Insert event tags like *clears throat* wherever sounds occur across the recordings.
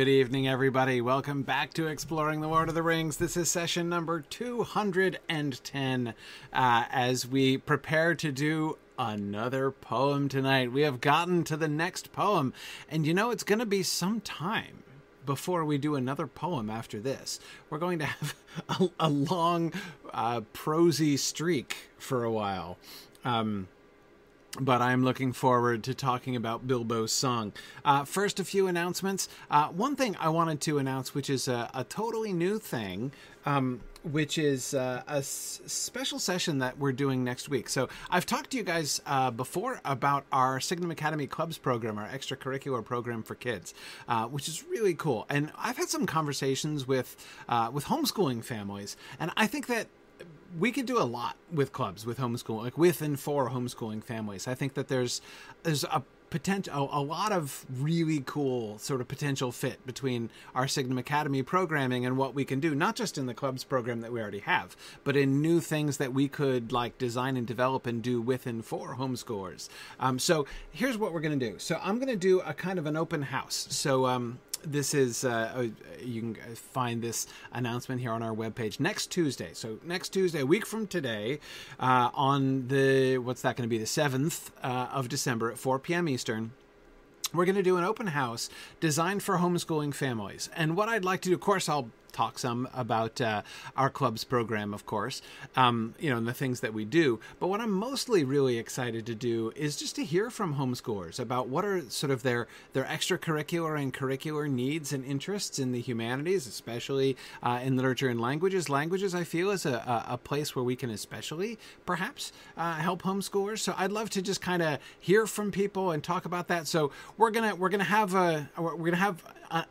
good evening, everybody. Welcome back to Exploring the Lord of the Rings. This is session number 210 uh, as we prepare to do another poem tonight. We have gotten to the next poem, and you know, it's going to be some time before we do another poem after this. We're going to have *laughs* a, a long, uh, prosy streak for a while. Um, but I'm looking forward to talking about Bilbo's song. Uh, first, a few announcements. Uh, one thing I wanted to announce, which is a, a totally new thing, um, which is uh, a s- special session that we're doing next week. So, I've talked to you guys uh, before about our Signum Academy Clubs program, our extracurricular program for kids, uh, which is really cool. And I've had some conversations with uh, with homeschooling families, and I think that we could do a lot with clubs with homeschool like with and for homeschooling families. I think that there's there's a potential a, lot of really cool sort of potential fit between our signum academy programming and what we can do not just in the clubs program that we already have but in new things that we could like design and develop and do with and for homeschoolers. Um, so here's what we're going to do. So i'm going to do a kind of an open house. So um, this is uh, uh, you can find this announcement here on our webpage next Tuesday. So next Tuesday, a week from today, uh, on the what's that going to be the seventh uh, of December at 4 p.m. Eastern we're going to do an open house designed for homeschooling families. And what I'd like to do, of course, I'll talk some about uh, our club's program, of course, um, you know, and the things that we do. But what I'm mostly really excited to do is just to hear from homeschoolers about what are sort of their their extracurricular and curricular needs and interests in the humanities, especially uh, in literature and languages. Languages, I feel, is a, a place where we can especially perhaps uh, help homeschoolers. So I'd love to just kind of hear from people and talk about that. So we're gonna we're gonna have a we're gonna have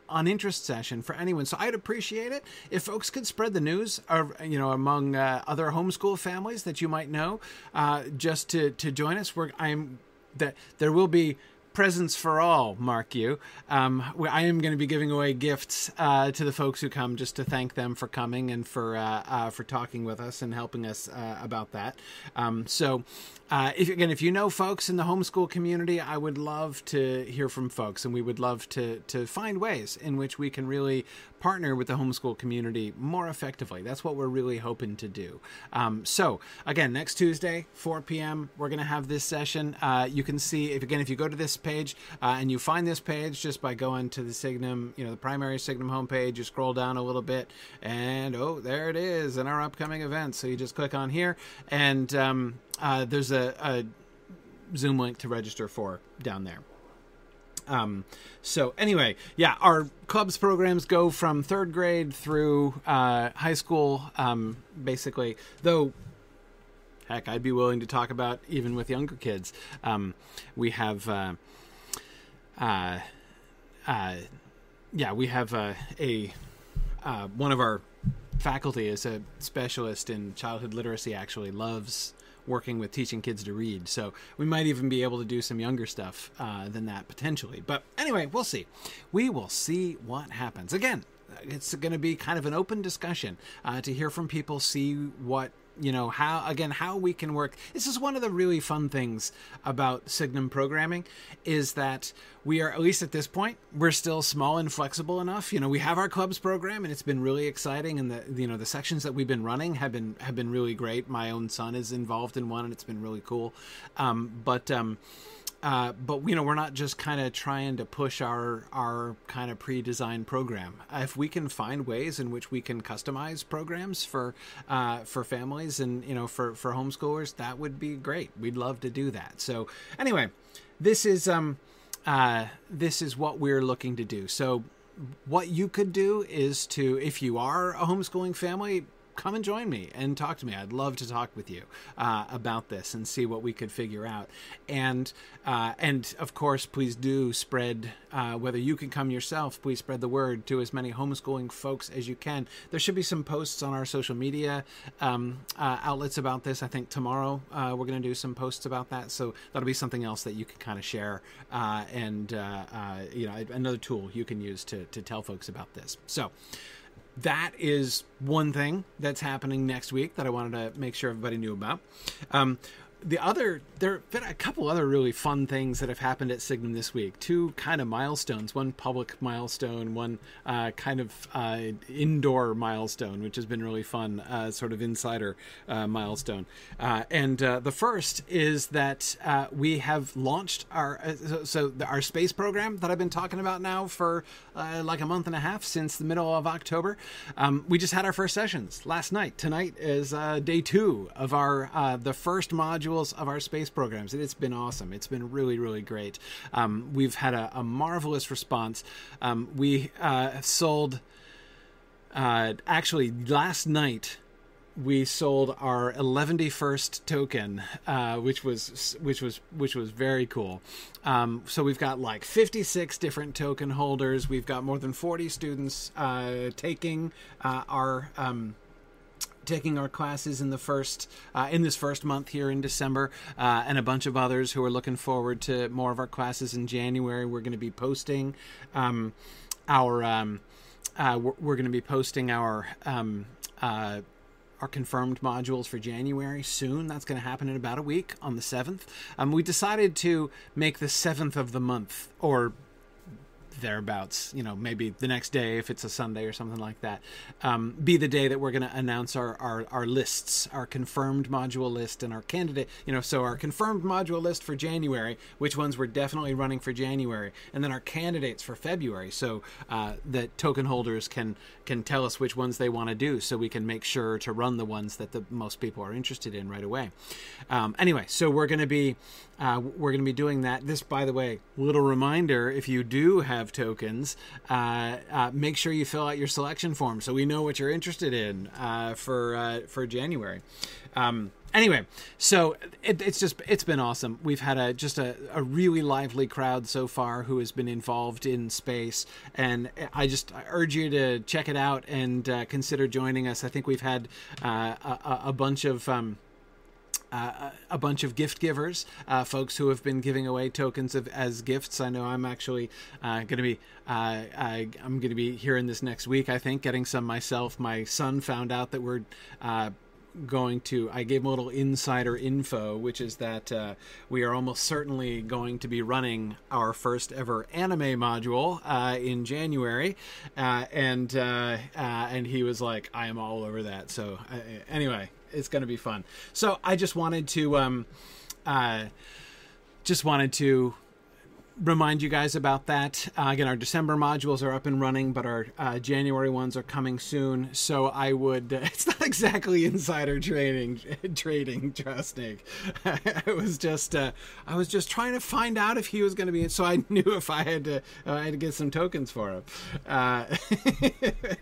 an interest session for anyone. So I'd appreciate it if folks could spread the news, or, you know, among uh, other homeschool families that you might know, uh, just to to join us. Where I'm that there will be presents for all, mark you. Um, I am going to be giving away gifts uh, to the folks who come just to thank them for coming and for uh, uh, for talking with us and helping us uh, about that. Um, so, uh, if again, if you know folks in the homeschool community, I would love to hear from folks, and we would love to to find ways in which we can really partner with the homeschool community more effectively. That's what we're really hoping to do. Um, so, again, next Tuesday, 4 p.m., we're going to have this session. Uh, you can see if again, if you go to this page uh, and you find this page just by going to the Signum, you know, the primary Signum homepage, you scroll down a little bit, and oh, there it is in our upcoming events. So you just click on here, and um, uh, there's a, a Zoom link to register for down there. Um, so anyway, yeah, our clubs programs go from third grade through uh, high school, um, basically. Though, heck, I'd be willing to talk about even with younger kids. Um, we have, uh, uh, uh yeah, we have uh, a uh, one of our faculty is a specialist in childhood literacy. Actually, loves working with teaching kids to read. So we might even be able to do some younger stuff uh, than that potentially. But anyway, we'll see. We will see what happens. Again, it's going to be kind of an open discussion uh, to hear from people, see what you know how again how we can work. This is one of the really fun things about signum programming is that we are at least at this point we're still small and flexible enough. You know we have our clubs program and it's been really exciting and the you know the sections that we've been running have been have been really great. My own son is involved in one and it's been really cool. Um, but um, uh, but you know we're not just kind of trying to push our our kind of pre-designed program. If we can find ways in which we can customize programs for uh, for families and you know for for homeschoolers, that would be great. We'd love to do that. So anyway, this is um uh, this is what we're looking to do. So what you could do is to if you are a homeschooling family come and join me and talk to me. I'd love to talk with you uh, about this and see what we could figure out. And uh, and of course, please do spread uh, whether you can come yourself. Please spread the word to as many homeschooling folks as you can. There should be some posts on our social media um, uh, outlets about this. I think tomorrow uh, we're going to do some posts about that. So that'll be something else that you can kind of share uh, and you know another tool you can use to to tell folks about this. So that is one thing that's happening next week that I wanted to make sure everybody knew about. Um, the other there have been a couple other really fun things that have happened at Signum this week. Two kind of milestones: one public milestone, one uh, kind of uh, indoor milestone, which has been really fun, uh, sort of insider uh, milestone. Uh, and uh, the first is that we have launched our so, so the, our space program that I've been talking about now for like a month and a half since the middle of October. Um, we just had our first sessions last night. Tonight is day two of our the first module of our space programs. It's been awesome. It's been really, really great. Um, we've had a, a marvelous response. Um, we uh, sold, uh, actually, last night we sold our 111st token, uh, which was which was which was very cool. Um, so we've got like 56 different token holders. We've got more than 40 students uh, taking uh, our um, taking our classes in the first uh, in this first month here in December, uh, and a bunch of others who are looking forward to more of our classes in January. We're going to be posting um, our um, uh, we're, we're going to be posting our um, uh, our confirmed modules for January soon. That's going to happen in about a week on the 7th. Um, we decided to make the 7th of the month, or thereabouts, you know, maybe the next day if it's a Sunday or something like that, um, be the day that we're going to announce our, our, our lists, our confirmed module list and our candidate, you know, so our confirmed module list for January, which ones we're definitely running for January, and then our candidates for February, so uh, that token holders can can tell us which ones they want to do, so we can make sure to run the ones that the most people are interested in right away. Um, anyway, so we're going to be uh, we're going to be doing that. This, by the way, little reminder: if you do have tokens, uh, uh, make sure you fill out your selection form so we know what you're interested in uh, for uh, for January. Um, anyway, so it, it's just it's been awesome. We've had a just a, a really lively crowd so far who has been involved in space, and I just urge you to check it out and uh, consider joining us. I think we've had a, a, bunch of. Um, uh, a bunch of gift givers, uh, folks who have been giving away tokens of, as gifts. I know I'm actually uh, going to be uh, I, am going to be here in this next week. I think getting some myself. My son found out that we're uh, going to i gave him a little insider info which is that uh, we are almost certainly going to be running our first ever anime module uh, in january uh, and and he was like i am all over that so anyway it's going to be fun. So I just wanted to, um, uh, just wanted to remind you guys about that. Uh, again, our December modules are up and running, but our uh, January ones are coming soon. So I would. Uh, *laughs* it's not exactly insider trading. *laughs* trading, Snake. *laughs* I was just. Uh, I was just trying to find out if he was going to be. So I knew if I had to. I had to get some tokens for him. Uh,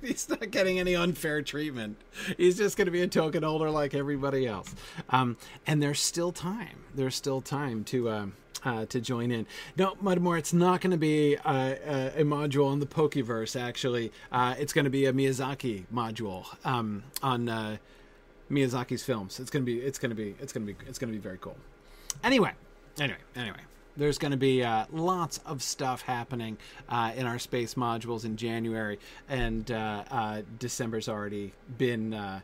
he's not getting any unfair treatment. He's just going to be a token holder like everybody else. Um, and there's still time. There's still time to. Uh, to join in. No, Mudmore, it's not going to be a, a, a, module on the Pokeverse. Actually, uh, it's going to be a Miyazaki module um, on uh, Miyazaki's films. It's going to be, it's going to be, it's going to be, it's going to be very cool. Anyway, anyway, anyway. There's going to be uh, lots of stuff happening uh, in our space modules in January, and December's already been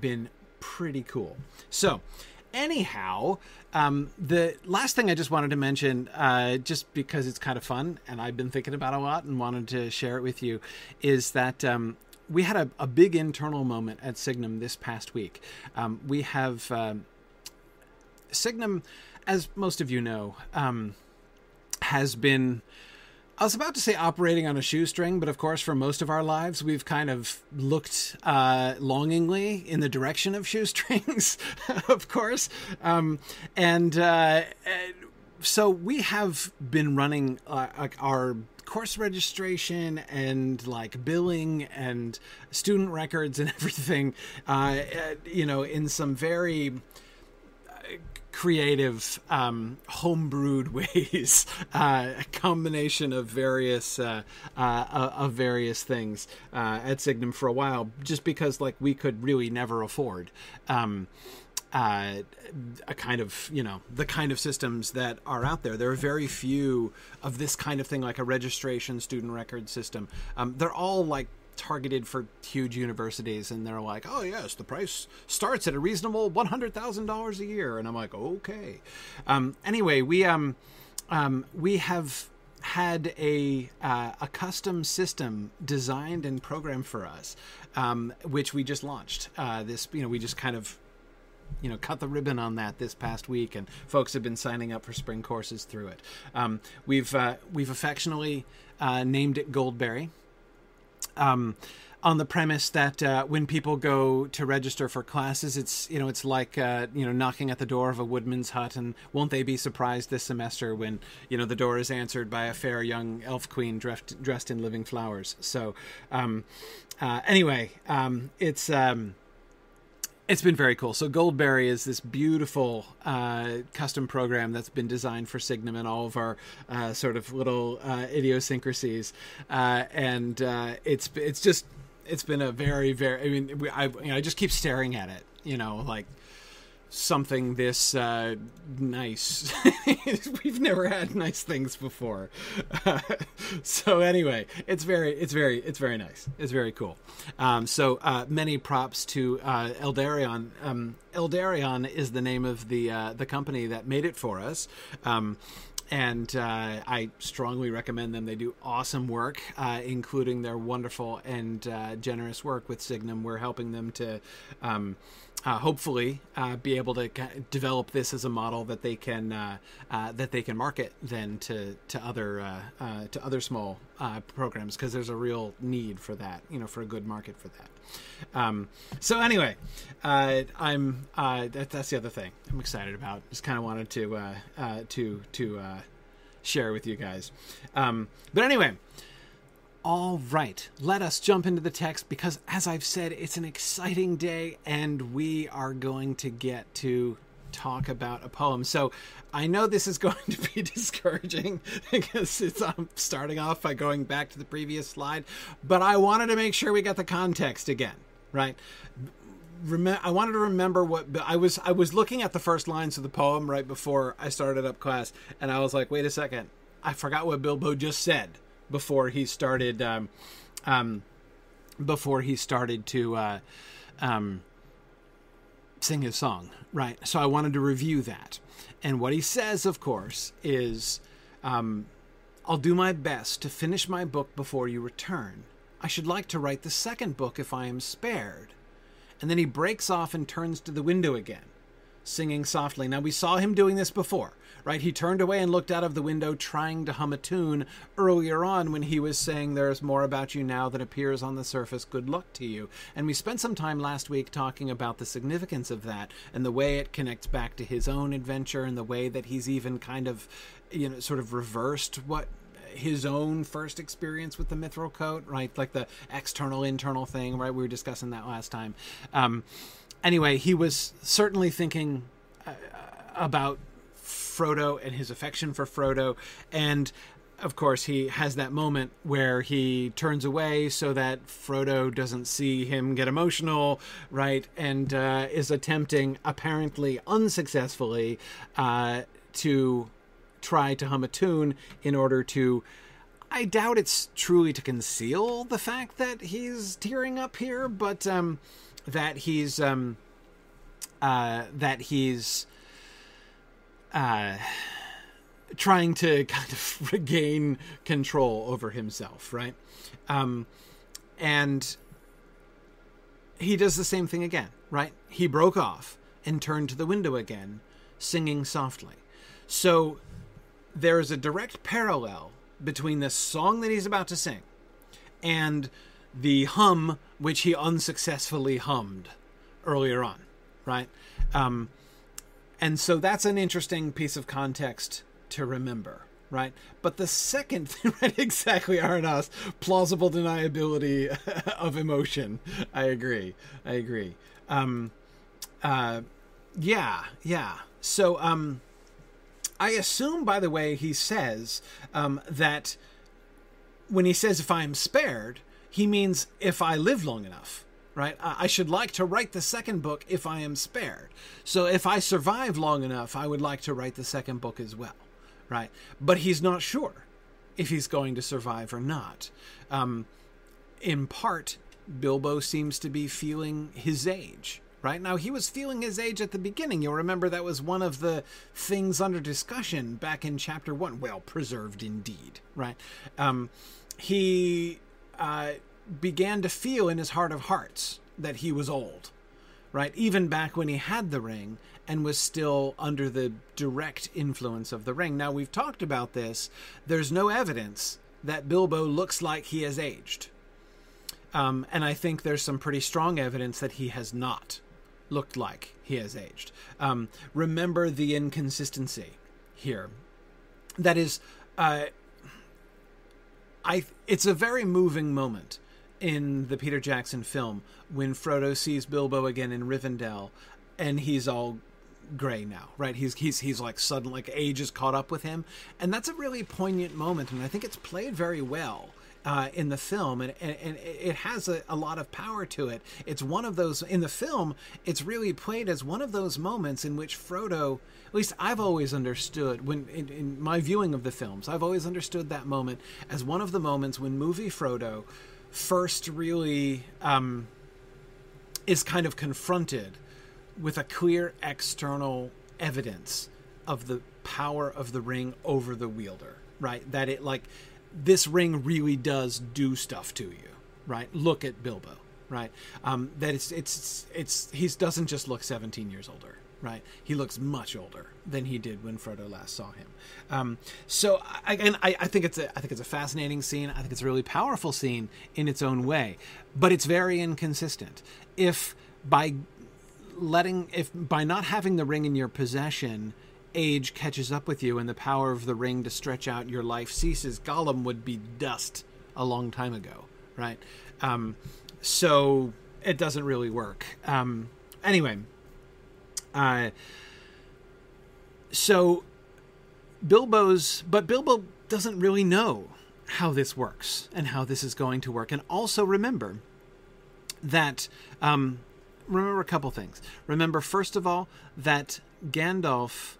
been pretty cool. So, anyhow, um, the last thing I just wanted to mention, uh, just because it's kind of fun and I've been thinking about a lot and wanted to share it with you, is that um, we had a, a, big internal moment at Signum this past week. Um, we have um, Signum, as most of you know, um, has been I was about to say operating on a shoestring, but of course, for most of our lives, we've kind of looked uh, longingly in the direction of *laughs* shoestrings, of course. Um, and uh, so we have been running uh, our course registration and like billing and student records and *laughs* everything, uh, you know, in some very creative, um, homebrewed *laughs* ways, uh, a combination of various uh, uh, of various things uh, at Signum for a while, just because like we could really never afford. Um, uh, a kind of you know the kind of systems that are out there. There are very few of this kind of thing, like a registration student record system. Um, they're all like targeted for huge universities, and they're like, "Oh yes, the price starts at a reasonable one hundred thousand dollars a year," and I'm like, "Okay." Um, anyway, we um, um, we have had a uh, a custom system designed and programmed for us, um, which we just launched. Uh, this you know we just kind of you know cut the ribbon on that this past week, and folks have been signing up for spring courses through it. Um, we've uh, we've affectionately uh, named it Goldberry. Um, on the premise that uh, when people go to register for classes, it's you know it's like uh, you know knocking at the door of a woodman's hut, and won't they be surprised this semester when you know the door is answered by a fair young elf queen dressed dressed in living flowers? So um, uh, anyway, um, it's. Um, it's been very cool. So Goldberry is this beautiful uh, custom program that's been designed for Signum and all of our uh, sort of little uh, idiosyncrasies, uh, and uh, it's it's just it's been a very very. I mean, I you know, I just keep staring at it. You know, like something this uh, nice. *laughs* We've never had nice things before. *laughs* So anyway, it's very, it's very, it's very nice. It's very cool. Um, so uh, many props to uh, Eldarion. Um, Eldarion is the name of the uh, the company that made it for us. Um, and uh, I strongly recommend them. They do awesome work, uh, including their wonderful and uh, generous work with Signum. We're helping them to um, uh, hopefully uh, be able to develop this as a model that they can uh, that they can market then to to other to other small programs because there's a real need for that you know for a good market for that. Um, so anyway, uh, I'm uh, that, that's the other thing I'm excited about. Just kind of wanted to uh, to to share with you guys. Um, but anyway. All right, let us jump into the text because, as I've said, it's an exciting day and we are going to get to talk about a poem. So I know this is *laughs* going to be discouraging *laughs* because it's I'm starting off by going back to the previous slide, but I wanted to make sure we got the context again, right? I wanted to remember what I was. I was looking at the first lines of the poem right before I started up class, and I was like, "Wait a second, I forgot what Bilbo just said." before he started um, um, before he started to uh, um, sing his song, right? So I wanted to review that. And what he says, of course, is um, I'll do my best to finish my book before you return. I should like to write the second book if I am spared. And then he breaks off and turns to the window again, singing softly. Now, we saw him doing this before right? He turned away and looked out of the window trying to hum a tune earlier on when he was saying, There's more about you now than appears on the surface. Good luck to you. And we spent some time last week talking about the significance of that and the way it connects back to his own adventure and the way that he's even kind of, you know, sort of reversed what his own first experience with the mithril coat, right? Like the external internal thing, right? We were discussing that last time. Um, anyway, he was certainly thinking uh, about Frodo and his affection for Frodo. And of course, he has that moment where he turns away so that Frodo doesn't see him get emotional, right? And uh, is attempting, apparently unsuccessfully, uh, to try to hum a tune in order to. I doubt it's truly to conceal the fact that he's tearing up here, but um, that he's um, uh, that he's uh, *sighs* trying to *laughs* kind of regain control over himself, right? Um, and he does the same thing again, right? He broke off and turned to the window again, singing softly. So there is a direct parallel between the song that he's about to sing and the hum which he unsuccessfully hummed earlier on, right? Um, and so that's an interesting piece of context to remember, right? But the second *laughs* thing, right, exactly, Arnas, plausible deniability *laughs* of emotion. I agree. I agree. Um, uh, yeah, yeah. So, um, I assume, by the way, he says um, that when he says, if I am spared, he means if I live long enough right? I should like to write the second book if I am spared. So if I survive long enough, I would like to write the second book as well, right? But he's not sure if he's going to survive or not. Um, in part, Bilbo seems to be feeling his age. Right now, he was feeling his age at the beginning. You'll remember that was one of the things under discussion back in chapter one. Well, preserved indeed, right? Um, he uh, began to feel in his heart of hearts that he was old, right? Even back when he had the ring and was still under the direct influence of the ring. Now, we've talked about this. There's no evidence that Bilbo looks like he has aged. Um, and I think there's some pretty strong evidence that he has not looked like he has aged. Um, remember the inconsistency here. That is, uh, I. It's a very moving moment in the Peter Jackson film when Frodo sees Bilbo again in Rivendell, and he's all gray now, right? He's he's he's like sudden like age has caught up with him, and that's a really poignant moment, and I think it's played very well. Uh, in the film, and, and, and it has a, a, lot of power to it. It's one of those in the film. It's really played as one of those moments in which Frodo, at least I've always understood when in, in my viewing of the films, I've always understood that moment as one of the moments when movie Frodo first really um, is kind of confronted with a clear external evidence of the power of the ring over the wielder, right? That it like this ring really does do stuff to you, right? Look at Bilbo, right? Um, that it's it's it's he doesn't just look 17 years older, right? He looks much older than he did when Frodo last saw him. Um, so again, I, I think it's a I think it's a fascinating scene. I think it's a really powerful scene in its own way, but it's very inconsistent. If by letting if by not having the ring in your possession age catches up with you and the power of the ring to stretch out your life ceases gollum would be dust a long time ago right um, so it doesn't really work um, anyway uh, so bilbo's but bilbo doesn't really know how this works and how this is going to work and also remember that um, remember a couple things. Remember, first of all, that Gandalf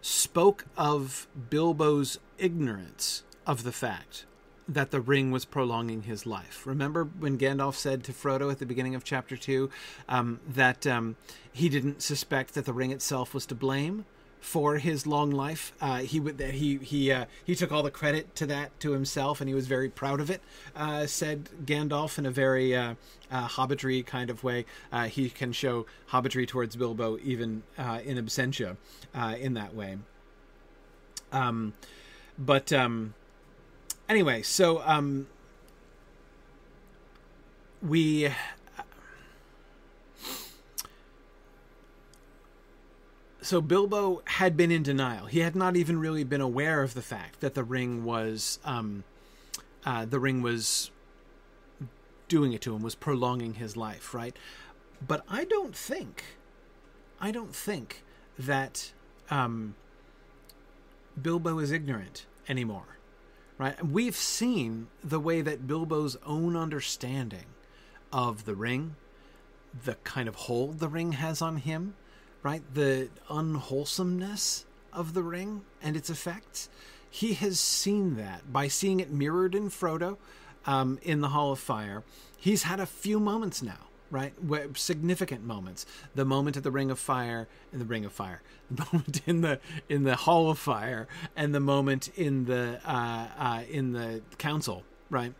spoke of Bilbo's ignorance of the fact that the ring was prolonging his life. Remember when Gandalf said to Frodo at the beginning of chapter 2 um, that um, he didn't suspect that the ring itself was to blame? for his long life. Uh, he would he he uh, he took all the credit to that to himself, and he was very proud of it. Uh, said Gandalf in a very uh, uh, hobbitry kind of way. Uh, he can show hobbitry towards Bilbo even in absentia in that way. Um, but um, anyway, so um, we so Bilbo had been in denial. He had not even really been aware of the fact that the ring was um, uh, the ring was doing it to him, was prolonging his life, right? But I don't think, I don't think that um, Bilbo is ignorant anymore, right? We've seen the way that Bilbo's own understanding of the ring, the kind of hold the ring has on him, right? The unwholesomeness of the ring and its effects. He has seen that by seeing it mirrored in Frodo um, in the Hall of Fire. He's had a few moments now, right? Significant moments. The moment at the Ring of Fire, in the Ring of Fire, *laughs* the moment in the in the Hall of Fire, and the moment in the uh, uh, in the Council, right?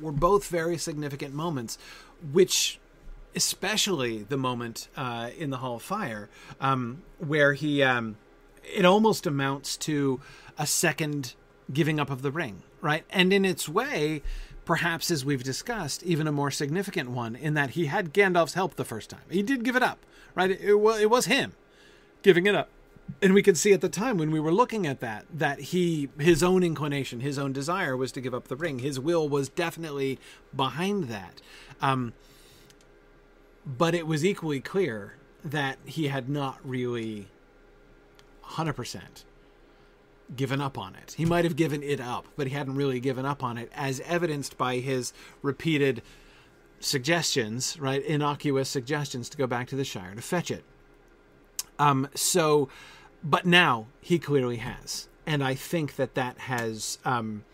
Were both very significant moments, which especially the moment uh, in the Hall of Fire um, where he um, it almost amounts to a second giving up of the ring, right? And in its way, perhaps as we've discussed, even a more significant one in that he had Gandalf's help the first time. He did give it up, right? It, it, it was him giving it up. And we could see at the time when we were looking at that that he his own inclination, his own desire was to give up the ring. His will was definitely behind that. Um, but it was equally clear that he had not really 100% given up on it. He might have given it up, but he hadn't really given up on it, as evidenced by his repeated suggestions, right? Innocuous suggestions to go back to the Shire to fetch it. Um, so, but now he clearly has, and I think that that has, um,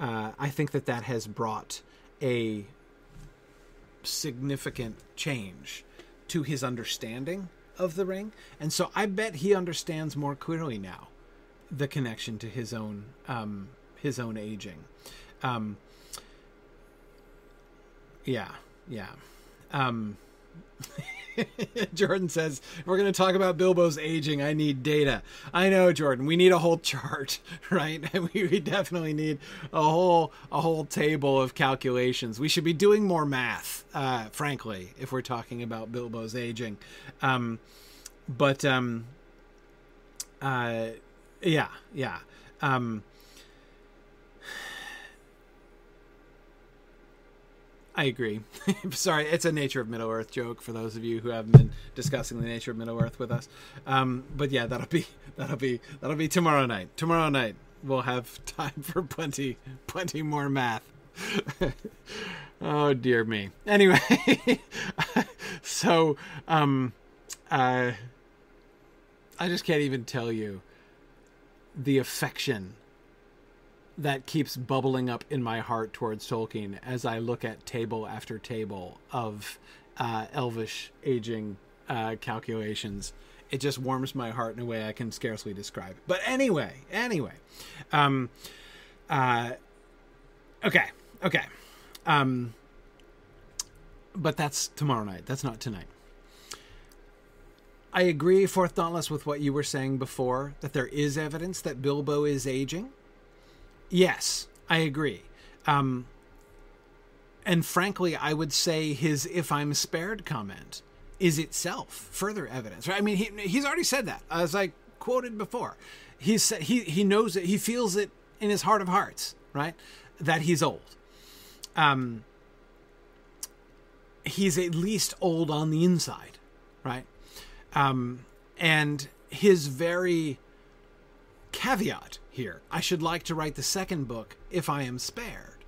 uh, I think that that has brought a significant change to his understanding of the ring, and so I bet he understands more clearly now the connection to his own um, his own aging. Um, yeah, yeah. Um, *laughs* Jordan says, we're going to talk about Bilbo's aging. I need data. I know, Jordan. We need a whole chart, *laughs* right? *laughs* we, we definitely need a whole a whole table of calculations. We should be doing more math, uh, frankly, if we're talking about Bilbo's aging. Um, but um, uh, yeah, yeah. Um, *sighs* I agree. *laughs* Sorry, it's a nature of Middle Earth joke for those of you who haven't been discussing the nature of Middle Earth with us. Um, but yeah, that'll be *laughs* that'll be that'll be tomorrow night. Tomorrow night we'll have *laughs* time for plenty plenty more math. oh dear me. Anyway, so um, uh, I just can't even tell you the affection that keeps bubbling up in my heart towards Tolkien as I look at table after table of uh, Elvish aging uh, calculations. It just warms my heart in a way I can scarcely describe. But anyway, anyway, um, uh, okay, okay, um, but that's tomorrow night. That's not tonight. I agree, Fourth Dauntless, with what you were saying before that there is evidence that Bilbo is aging Yes, I agree. Um, and frankly, I would say his "if I'm spared" comment is itself further evidence. Right? I mean, he, he's already said that, as I quoted before. He said he he knows it. He feels it in his heart of hearts, right? That he's old. Um, he's at least old on the inside, right? Um, and his very caveat here, I should like to write the second book if I am spared,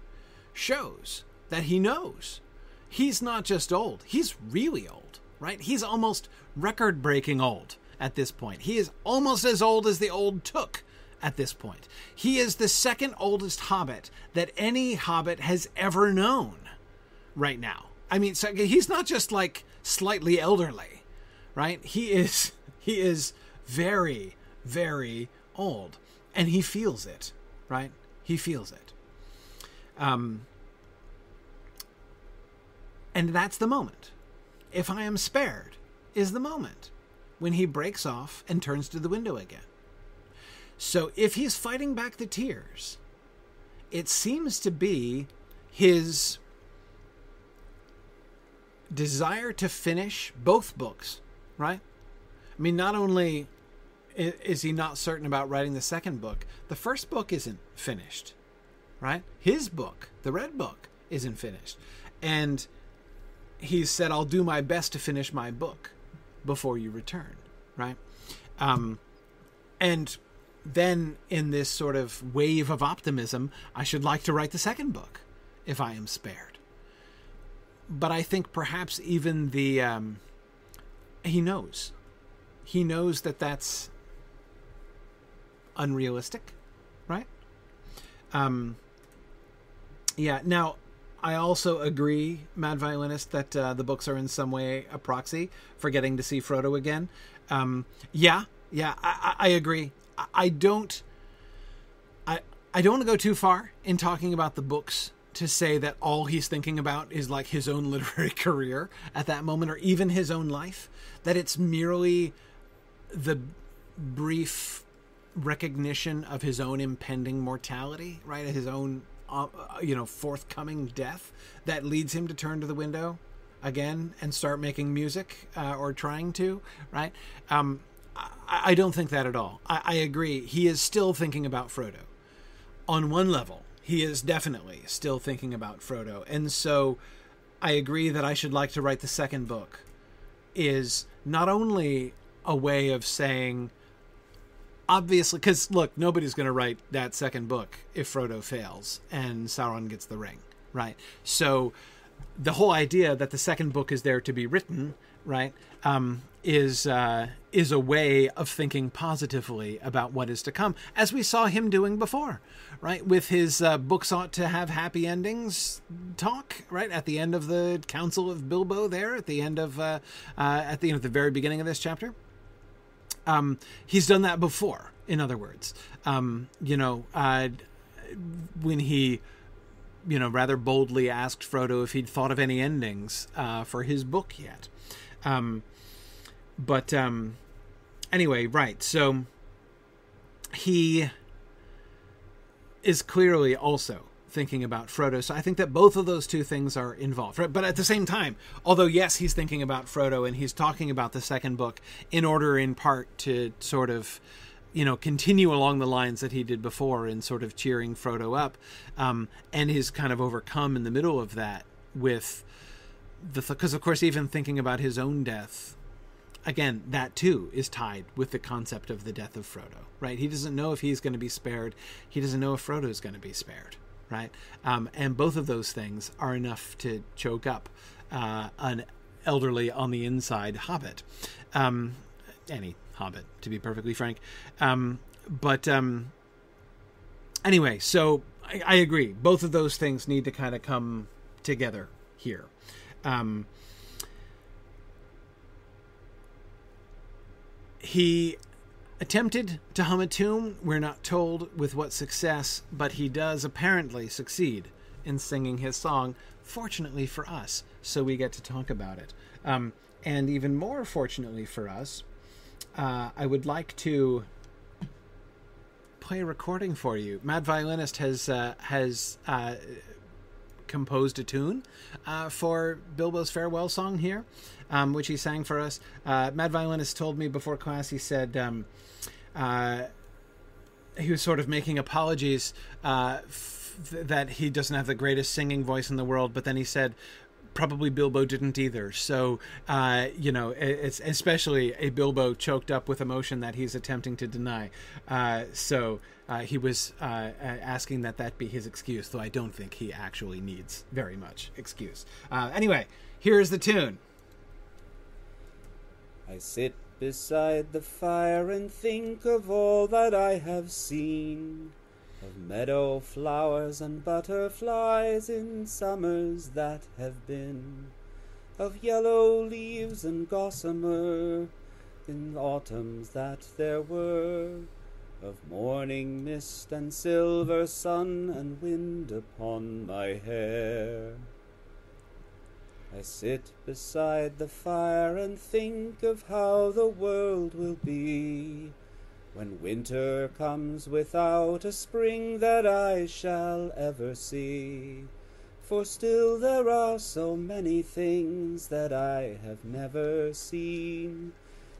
shows that he knows. He's not just old, he's really old, right? He's almost record breaking old at this point. He is almost as old as the old Took at this point. He is the second oldest hobbit that any hobbit has ever known right now. I mean, so he's not just like slightly elderly, right? He is *laughs* he is very very old and he feels it, right? He feels it. Um, and that's the moment. If I am spared, is the moment when he breaks off and turns to the window again. So if he's fighting back the tears, it seems to be his desire to finish both books, right? I mean, not only is he not certain about writing the second book? The first book isn't finished, right? His book, the Red Book, isn't finished. And he said, I'll do my best to finish my book before you return, right? Um, and then in this sort of wave of optimism, I should like to write the second book if I am spared. But I think perhaps even the. Um, he knows. He knows that that's unrealistic, right? Um, yeah. Now, I also agree, Mad Violinist, that uh, the books are in some way a proxy for getting to see Frodo again. Um, yeah, yeah, I, I, I agree. I, I, don't. I I don't want to go too far in talking about the books to say that all he's thinking about is like his own *laughs* literary career at that moment, or even his own life. That it's merely the brief recognition of his own impending mortality, right? His own, uh, you know, forthcoming death that leads him to turn to the window again and start making music uh, or trying to, right? Um, I, I, don't think that at all. I, I agree. He is still thinking about Frodo. On one level, he is definitely still thinking about Frodo. And so I agree that I should like to write the second book is not only a way of saying obviously because look nobody's going to write that second book if frodo fails and sauron gets the ring right so the whole idea that the second book is there to be written, right, um, is uh, is a way of thinking positively about what is to come, as we saw him doing before, right, with his uh, books ought to have happy endings talk, right, at the end of the Council of Bilbo, there at the end of uh, uh at the, end of the very beginning of this chapter. Um, he's done that before. In other words, um, you know, uh, when he you know, rather boldly asked Frodo if he'd thought of any endings uh, for his book yet. Um, but um, anyway, right. So he is clearly also thinking about Frodo. So I think that both of those two things are involved. Right? But at the same time, although yes, he's thinking about Frodo and he's talking about the second book in order, in part, to sort of you know, continue along the lines that he did before in sort of cheering Frodo up, um, and is kind of overcome in the middle of that with the because of course even thinking about his own death, again that too is tied with the concept of the death of Frodo, right? He doesn't know if he's going to be spared. He doesn't know if Frodo is going to be spared, right? Um, and both of those things are enough to choke up uh, an elderly on the inside hobbit. Um, any Hobbit, to be perfectly frank. Um, but um, anyway, so I, I, agree. Both of those things need to kind of come together here. He attempted to hum a tune. We're not told with what success, but he does apparently succeed in singing his song. Fortunately for us, so we get to talk about it. Um, and even more fortunately for us, uh, I would like to play a recording for you. Mad Violinist has uh, has uh, composed a tune uh, for Bilbo's farewell song here, um, which he sang for us. Uh, Mad Violinist told me before class. He said. Um, uh, he was sort of making apologies f- that he doesn't have the greatest singing voice in the world, but then he said, probably Bilbo didn't either. So, uh, you know, it's especially a Bilbo choked up with emotion that he's attempting to deny. Uh, so uh, he was uh, asking that that be his excuse, though I don't think he actually needs very much excuse. Uh, anyway, here's the tune. I sit beside the fire and think of all that I have seen of meadow flowers and butterflies in summers that have been, of yellow leaves and gossamer in autumns that there were, of morning mist and silver sun and wind upon my hair. I sit beside the fire and think of how the world will be when winter comes without a spring that I shall ever see. For still there are so many things that I have never seen.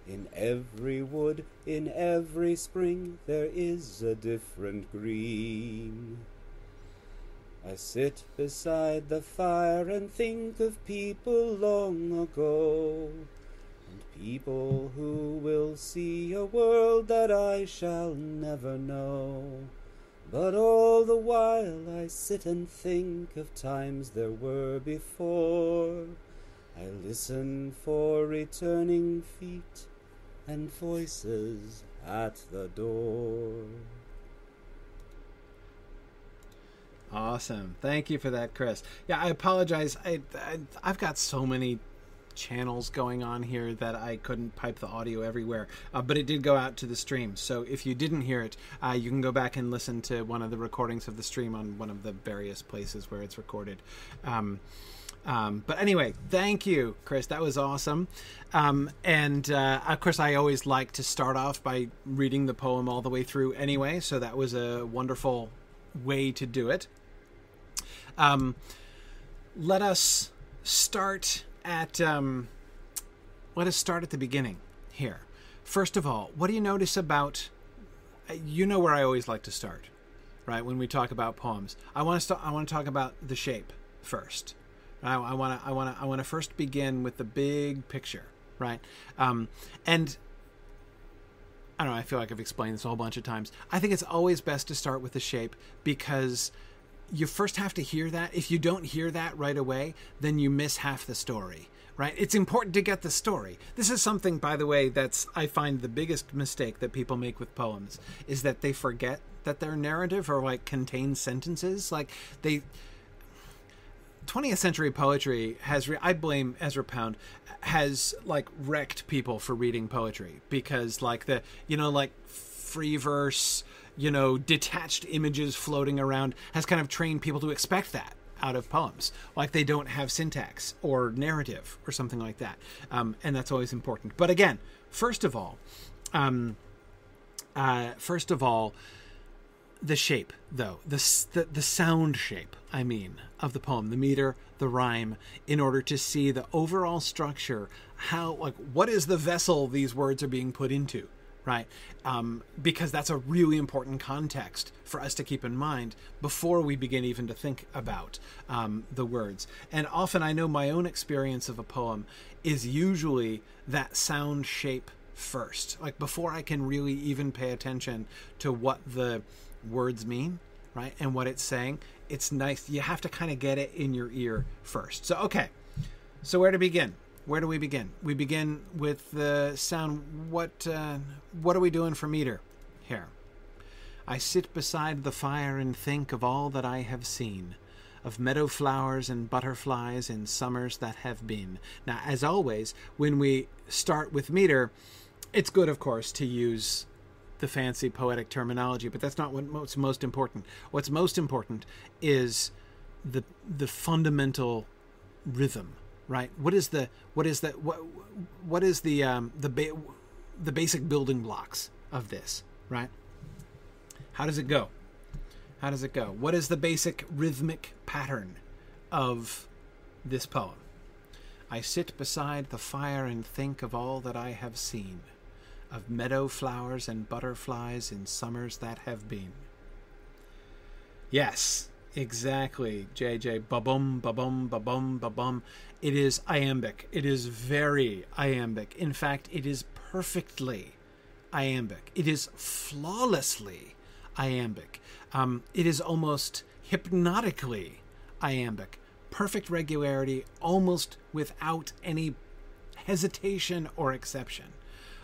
In every wood, in every spring, there is a different green. I sit beside the fire and think of people long ago and People who will see a world that I shall never know. But all the while I sit and think of times there were before. I listen for returning feet and voices at the door. Awesome. Thank you for that, Chris. Yeah, I apologize. I, I have got so many channels going on here that I couldn't pipe the audio everywhere, uh, but it did go out to the stream. So if you didn't hear it, uh, you can go back and listen to one of the recordings of the stream on one of the various places where it's recorded. Um, um, but anyway, thank you, Chris. That was awesome. Um, and uh, of course, I always like to start off by reading the poem all the way through anyway. So that was a wonderful way to do it. Um, let us start at um, let us start at the beginning here. First of all, what do you notice about? You know where I always like to start, right? When we talk about poems, I want to start. I want to talk about the shape first. I want to. I want to. I want to first begin with the big picture, right? Um, and I don't know. I feel like I've explained this a whole bunch of times. I think it's always best to start with the shape because you first have to hear that. If you don't hear that right away, then you miss half the story. Right? It's important to get the story. This is something, by the way, that's I find the biggest mistake that people make with poems is that they forget that their narrative or like contains sentences. Like they 20th century poetry has re- i blame ezra pound has like wrecked people for reading poetry because like the you know like free verse you know detached images floating around has kind of trained people to expect that out of poems. Like they don't have syntax or narrative or something like that um, and that's always important. But again first of all um, uh, first of all the shape though. The, the the sound shape i mean of the poem the meter the rhyme in order to see the overall structure how like what is the vessel these words are being put into right? Um, because that's a really important context for us to keep in mind before we begin even to think about um, the words. And often i know my own experience of a poem is usually that sound shape first. Like before i can really even pay attention to what the words mean, right? And what it's saying. It's nice. You have to kind of get it in your ear first. So, okay. So, where to begin? Where do we begin? We begin with the sound. What uh, what are we doing for meter here? I sit beside the fire and think of all that I have seen, of meadow flowers and butterflies in summers that have been. Now, as always, when we start with meter, it's good, of course, to use the fancy poetic terminology, but that's not what's most important. What's most important is the the fundamental rhythm, right? What is the what is the what what is the um, the ba- the basic building blocks of this, right? How does it go? How does it go? What is the basic rhythmic pattern of this poem? I sit beside the fire and think of all that I have seen of meadow flowers and butterflies in summers that have been. Yes, exactly, JJ. Ba-bum, ba-bum, ba-bum, ba-bum. It is iambic. It is very iambic. In fact, it is perfectly iambic. It is flawlessly iambic. Um, it is almost hypnotically iambic. Perfect regularity, almost without any hesitation or exception.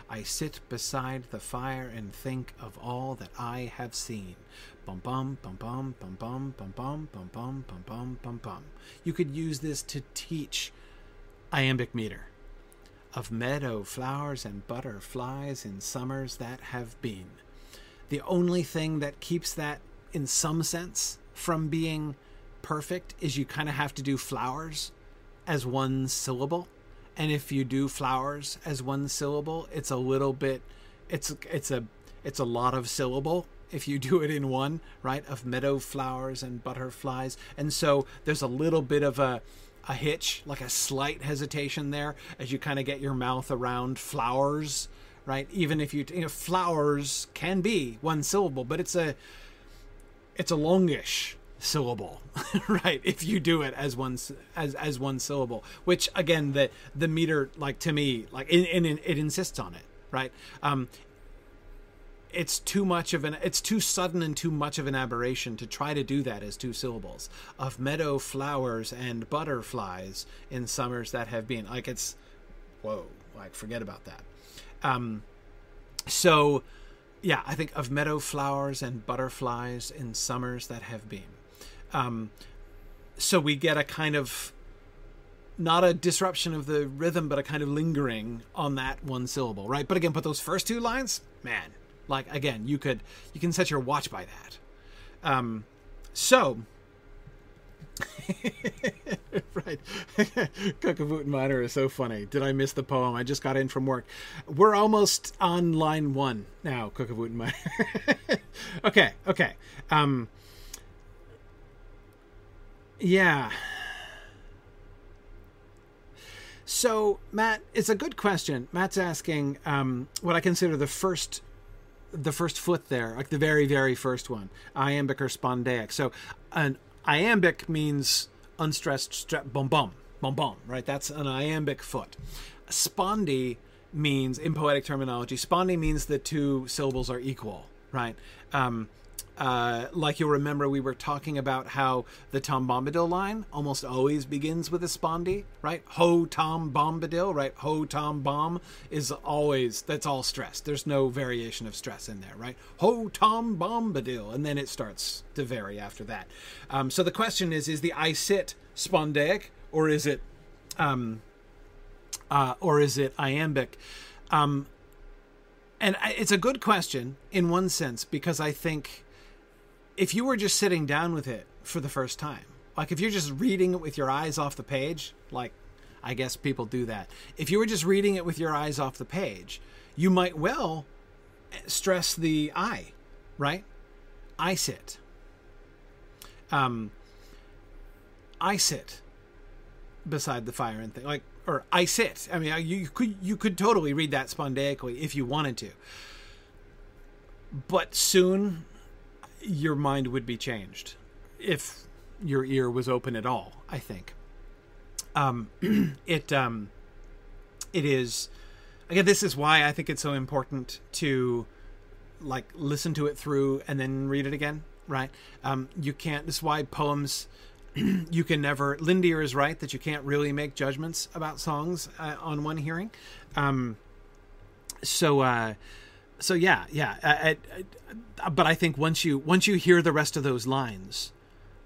I sit beside the fire and think of all that I have seen. Bum bum bum bum bum bum bum bum bum bum bum bum bum bum. You could use this to teach iambic meter of meadow flowers and butterflies in summers that have been. The only thing that keeps that in some sense from being perfect is you kind of have to do flowers as one syllable and if you do flowers as one syllable it's a little bit it's it's a it's a lot of syllable if you *laughs* do it in one right of meadow flowers and butterflies. And so there's a little bit of a a hitch like a slight hesitation there as you kind of get your mouth around flowers right? Even if you, you know, flowers can be one syllable but it's a it's a longish syllable *laughs* right if you do it as one as as one syllable which again the the meter like to me like it, it, it insists on it right? Um it's too much of an it's too sudden and too much of an aberration to try to do that as two syllables. Of meadow flowers and butterflies in summers that have been like it's whoa like forget about that. Um so yeah i think of meadow flowers and butterflies in summers that have been um, so we get a kind of not a disruption of the rhythm, but a kind of lingering on that one syllable, right? But again, put those first two lines, man, like again, you could you can set your watch by that. Um, so. *laughs* right. *laughs* Cookavoot Minor is so funny. Did I miss the poem? I just got in from work. We're almost on line one now, Cookavoot Minor. *laughs* okay, okay. Um, yeah. So, Matt, it's a good question. Matt's asking um, what I consider the first, the first foot there, like the very, very first one, iambic or spondaic. So, an iambic means unstressed, stre- bum bum, bum bum, right? That's an iambic foot. Spondee means, in poetic terminology, spondee means the two syllables are equal, right? Um, Uh, like you'll remember, we were talking about how the Tom Bombadil line almost always begins with a spondee, right? Ho Tom Bombadil, right? Ho Tom Bomb is always, that's all stress. There's no variation of stress in there, right? Ho Tom Bombadil. And then it starts to vary after that. Um, so the question is is the I sit spondaic or is it. Um, uh, or is it iambic? Um, and it's a good question in one sense because I think if you were just sitting down with it for the first time, like if you're just reading it with your eyes off the page, like I guess people do that. If you were just reading it with your eyes off the page, you might well stress the I, right? I sit. Um, I sit beside the fire and thing like or I sit. I mean, you could you could totally read that spondaically if you wanted to. But soon your mind would be changed if your ear was open at all, I think. Um *clears throat* it um it is again this is why I think it's so important to like listen to it through and then read it again, right? Um you can't this is why poems *clears throat* you can never. Lindier is right that you can't really make judgments about songs uh, on one hearing. Um, so, uh, so yeah, yeah. I, I, but I think once you once you hear the rest of those lines,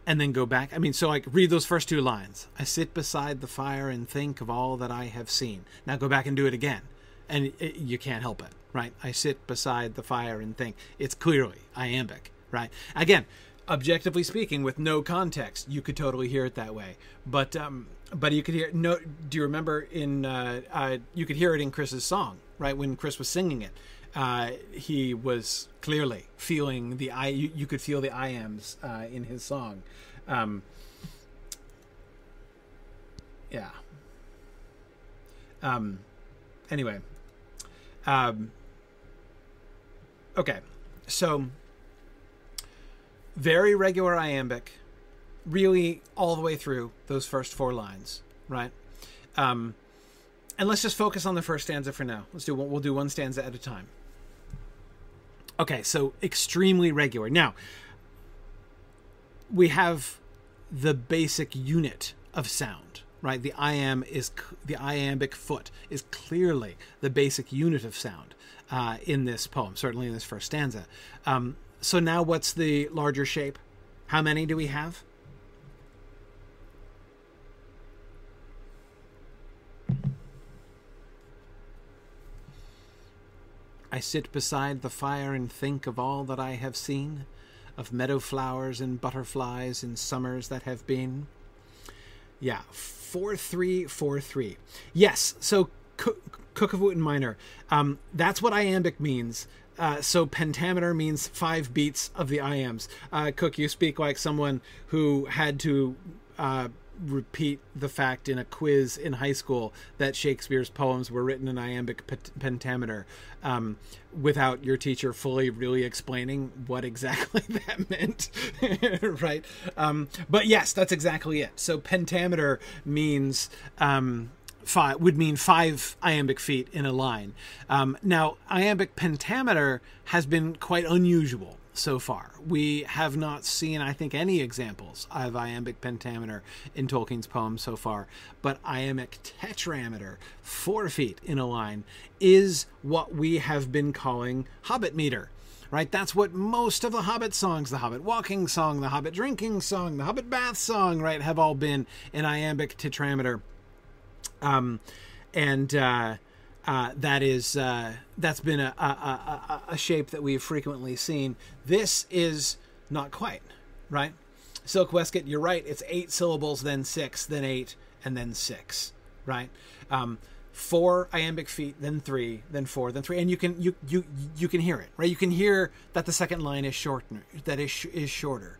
and then go back. I mean, so like read those first two lines. I sit beside the fire and think of all that I have seen. Now go back and do it again, and it, you can't help it, right? I sit beside the fire and think. It's clearly iambic, right? Again, objectively speaking, with no context, you could totally hear it that way. But um, but you could hear no. Do you remember in uh, uh, you could hear it in Chris's song, right? When Chris was singing it, uh, he was clearly feeling the I. You, you could feel the iambs uh, in his song. Um, yeah. Um. Anyway. Um. Okay. So very regular iambic, really all the way through those first four lines, right? Um, and let's just focus on the first stanza for now. Let's do we'll do one stanza at a time. Okay, so extremely regular. Now we have the basic unit of sound, right? The iamb is the iambic foot is clearly the basic unit of sound uh, in this poem, certainly in this first stanza. Um, so now what's the larger shape? How many do we have? I sit beside the fire and think of all that I have seen, of meadow flowers and butterflies in summers that have been. Yeah, 4343. Yes, so Cook of Wootton Minor. Um, that's what iambic means. Uh, so pentameter means five beats of the iambs. Uh, Cook, you speak like someone who had to uh, repeat the fact in a quiz in high school that Shakespeare's poems were written in iambic pentameter, um, without your teacher fully really explaining what exactly *laughs* that meant, *laughs* right? Um, but yes, that's exactly it. So pentameter means. Um, five would mean five iambic feet in a line. Um, now, iambic pentameter has been quite unusual so far. We have not seen, I think, any examples of iambic pentameter in Tolkien's poems so far, but iambic tetrameter, four feet in a line, is what we have been calling Hobbit meter right? That's what most of the Hobbit songs, the Hobbit walking song, the Hobbit drinking song, the Hobbit bath song, right, have all been in iambic tetrameter. Um, and uh, uh, that is uh, that's been a, a, a, a, shape that we've frequently seen. This is not quite right. Silk Westcott, you're right. It's eight syllables, then six, then eight, and then six. Right. Um, four iambic feet, then three, then four, then three, and you can you you you can hear it. Right. You can hear that the second line is shorter. That is is shorter.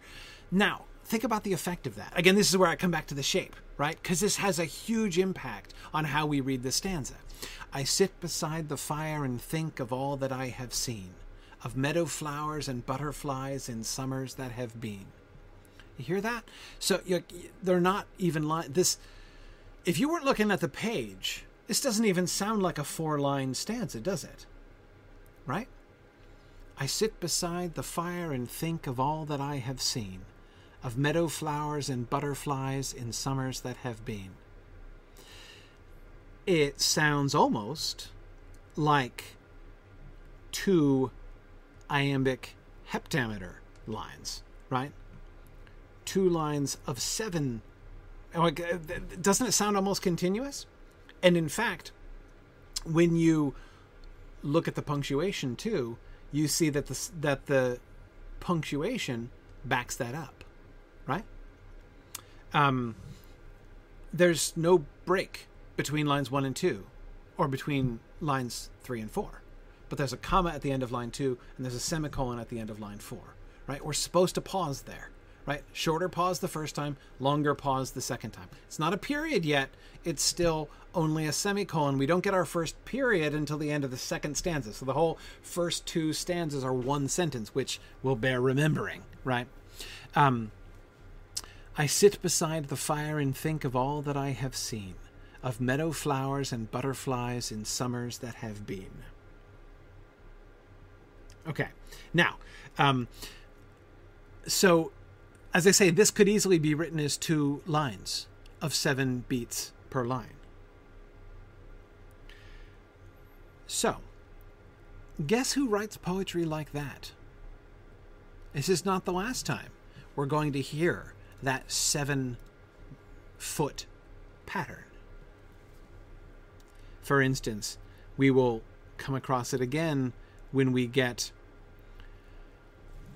Now think about the effect of that. Again, this is where I come back to the shape right? Because this has a huge impact on how we read the stanza. I sit beside the fire and think of all that I have seen, of meadow flowers and butterflies in summers that have been. You hear that? So they're not even li- this. If you weren't looking at the page, this doesn't even sound like a four-line stanza, does it? Right? I sit beside the fire and think of all that I have seen, of meadow flowers and butterflies in summers that have been. It sounds almost like two iambic heptameter lines, right? Two lines of seven. Like, uh, doesn't it sound almost continuous? And in fact, when you look at the punctuation too, you see that the that the punctuation backs that up, right? Um, there's no break between lines one and two, or between lines three and four, but there's a comma at the end of line two, and there's a semicolon at the end of line four, right? We're supposed to pause there, right? Shorter pause the first time, longer pause the second time. It's not a period yet. It's still only a semicolon. We don't get our first period until the end of the second stanza. So the whole first two stanzas are one sentence, which will bear remembering, right? Um, I sit beside the fire and think of all that I have seen, of meadow flowers and butterflies in summers that have been. Okay, now, um, so as I say, this could easily be written as two lines of seven beats per line. So, guess who writes poetry like that? This is not the last time we're going to hear that seven foot pattern. For instance, we will come across it again when we get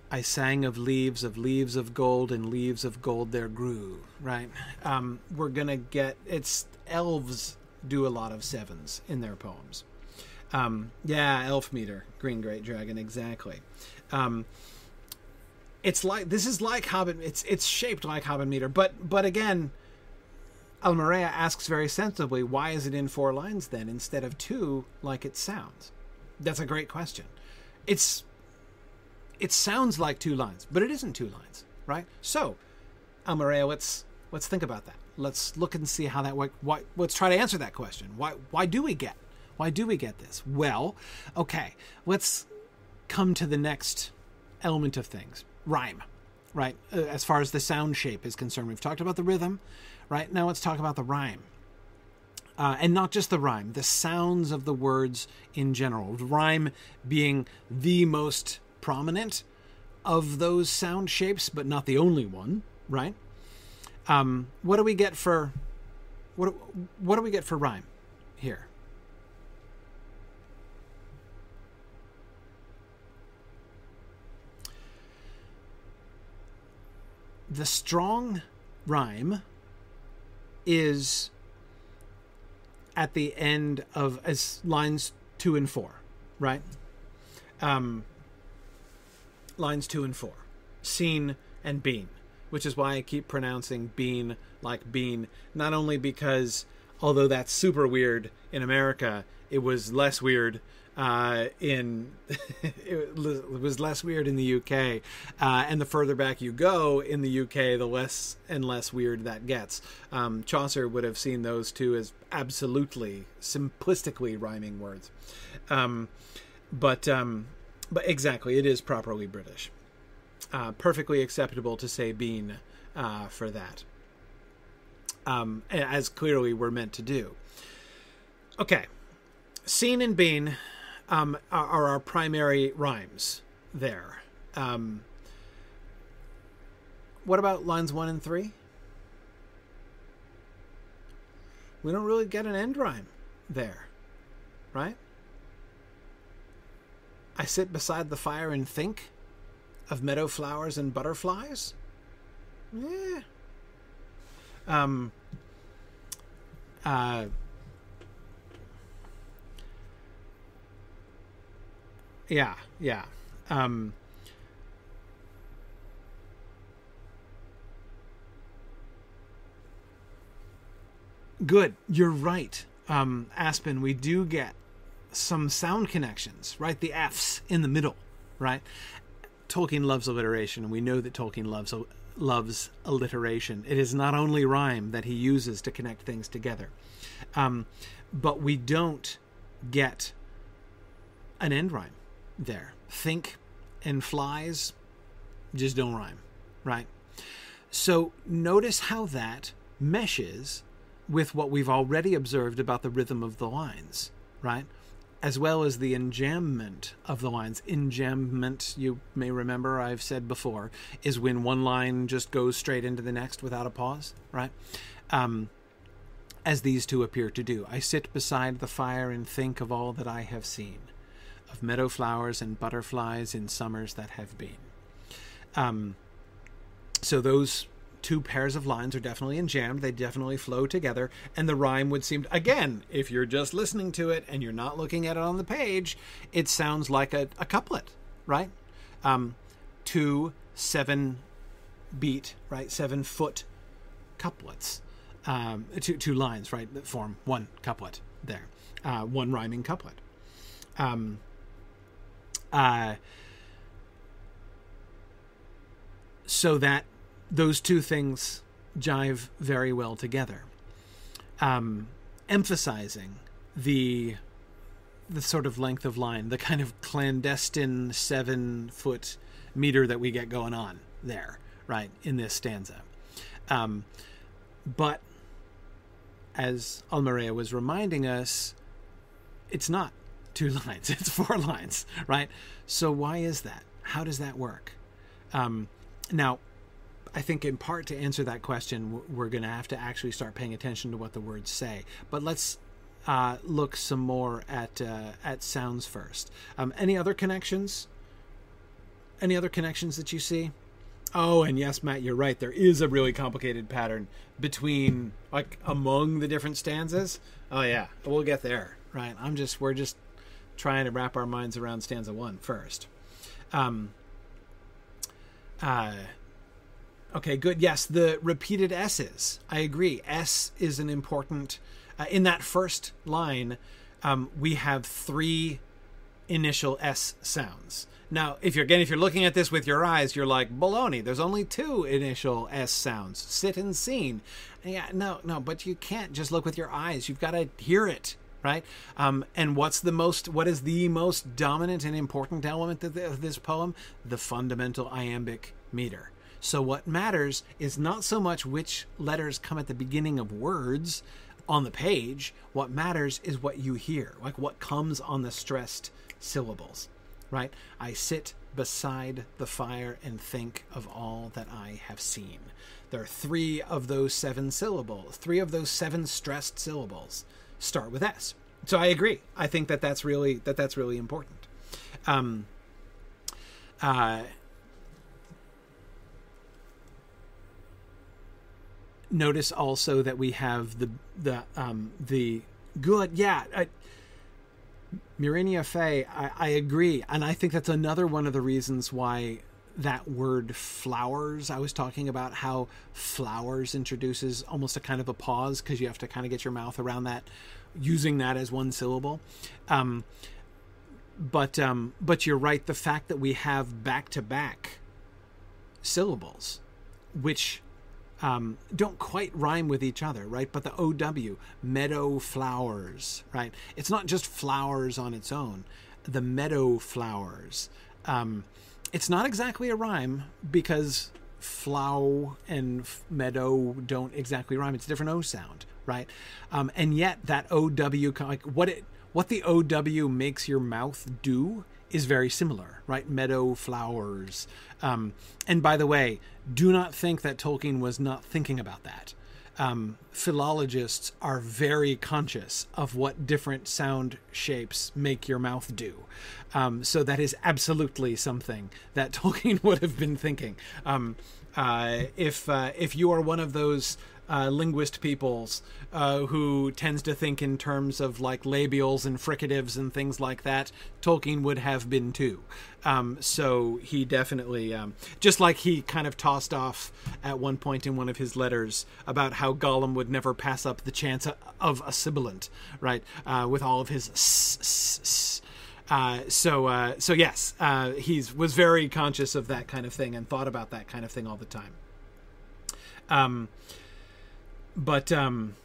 I sang of leaves, of leaves of gold, and leaves of gold there grew. Right? Um, we're gonna get it's elves do a lot of sevens in their poems. Um, yeah, elf meter, green great dragon, exactly. Um, it's like this is like Hobbit. It's it's shaped like Hobbit meter, but but again, Almeria asks very sensibly, why is it in four lines then instead of two, like it sounds? That's a great question. It's it sounds like two lines, but it isn't two lines, right? So, Almeria, let's let's think about that. Let's look and see how that why, why let's try to answer that question. Why why do we get why do we get this? Well, okay, let's come to the next element of things rhyme, right? Uh, as far as the sound shape is concerned, we've talked about the rhythm, right? Now let's talk about the rhyme. Uh, and not just the rhyme, the sounds of the words in general. Rhyme being the most prominent of those sound shapes, but not the only one, right? Um, what do we get for what? What do we get for rhyme here? the strong rhyme is at the end of as lines two and four, right? Um, lines two and four, seen and bean, which is why I keep pronouncing bean like bean, not only because although that's super weird in America, it was less weird uh, in *laughs* it was less weird in the UK, uh, and the further back you go in the UK, the less and less weird that gets. Um, Chaucer would have seen those two as absolutely simplistically rhyming words, um, but um, but exactly, it is properly British. Uh, perfectly acceptable to say bean uh, for that, um, as clearly we're meant to do. Okay, seen and bean um, are, our primary rhymes there. Um, what about lines one and three? We don't really get an end rhyme there, right? I sit beside the fire and think of meadow flowers and butterflies. Yeah. Um. Uh. Yeah, yeah. Um, good. You're right. Um, Aspen, we do get some sound connections, right? The F's in the middle, right? Tolkien loves alliteration, and we know that Tolkien loves loves alliteration. It is not only rhyme that he uses to connect things together, um, but we don't get an end rhyme there. Think and flies just don't rhyme, right? So notice how that meshes with what we've already observed about the rhythm of the lines, right? As well as the enjambment of the lines. Enjambment, you may remember I've said before, is when one line just goes straight into the next without a pause, right? Um, as these two appear to do. I sit beside the fire and think of all that I have seen, of meadow flowers and butterflies in summers that have been. Um, so those two pairs of lines are definitely enjambed. They definitely flow together, and the rhyme would seem again, if you're just listening to it and you're not looking at it on the page, it sounds like a, a couplet, right? Um, two seven beat, right? Seven foot couplets, um, two two lines, right? That form one couplet there, uh, one rhyming couplet. Um, uh, so that those two things jive very well together, um, emphasizing the the sort of length of line, the kind of clandestine seven foot meter that we get going on there, right in this stanza. Um, but as Almeria was reminding us, it's not two *laughs* lines; it's four lines, right? So why is that? How does that work? Um, now, I think in part to answer that question, we're going to have to actually start paying attention to what the words say. But let's uh, look some more at uh, at sounds first. Um, any other connections? Any other connections that you see? Oh, and yes, Matt, you're right. There is a really complicated pattern between like among the different stanzas. Oh yeah, we'll get there. Right. I'm just we're just trying to wrap our minds around stanza one first. Um, uh, okay, good. Yes, the repeated S's. I agree. S is an important. Uh, in that first line, um, we have three initial S sounds. Now, if you're again, if you're looking at this with your eyes, you're like baloney. There's only two initial S sounds: sit and seen. Yeah, no, no, but you can't just look with your eyes. You've got to hear it right? Um, and what's the most, what is the most dominant and important element of, of this poem? The fundamental iambic meter. So what matters is not so much which letters come at the beginning of words on the page. What matters is what you hear, like what comes on the stressed syllables, right? I sit beside the fire and think of all that I have seen. There are three of those seven syllables, three of those seven stressed syllables start with S. So I agree. I think that that's really that that's really important. Um, uh, notice also that we have the the um, the good yeah. I, Murinia Fay, I, I agree, and I think that's another one of the reasons why that word flowers i was talking about how flowers introduces almost a kind of a pause because you have to kind of get your mouth around that using that as one syllable um, but um, but you're right the fact that we have back to back syllables which um, don't quite rhyme with each other, right? But the OW, meadow flowers, right? It's not just flowers on its own. The meadow flowers. Um, it's not exactly a rhyme because flow and meadow don't exactly rhyme. It's a different O sound, right? Um, and yet that OW, like what it, what the OW makes your mouth do is very similar, right? Meadow flowers. Um, and by the way, do not think that Tolkien was not thinking about that. Um, philologists are very conscious of what different sound shapes make your mouth do. Um, so that is absolutely something that *laughs* Tolkien would have been thinking. Um, uh, if uh, if you are one of those uh, linguist peoples uh, who tends to think in terms of like labials and fricatives and things like that. Tolkien would have been too. Um, so he definitely, um, just like he kind of tossed off at one point in one of his letters about how Gollum would never pass up the chance of a sibilant, right? Uh, with all of his s, s, s. Uh, so uh, so yes, uh, he's was very conscious of that kind of thing and thought about that kind of thing all the time. Um, but um,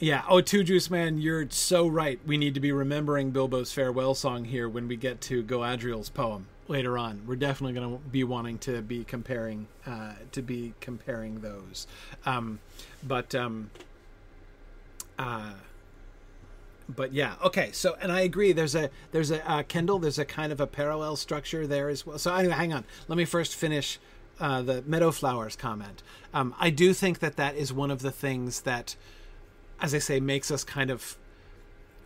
yeah. Oh, two juice man, you're so right. We need to be remembering Bilbo's farewell song here when we get to Galadriel's poem. later on. We're definitely going to be wanting to be comparing uh, to be comparing those. Um, but um, uh, but yeah, okay. So and I agree. There's a there's a uh, Kendall. There's a kind of a parallel structure there as well. So anyway, hang on. Let me first finish uh, the meadow flowers comment. Um, I do think that that is one of the things that, as I say, makes us kind of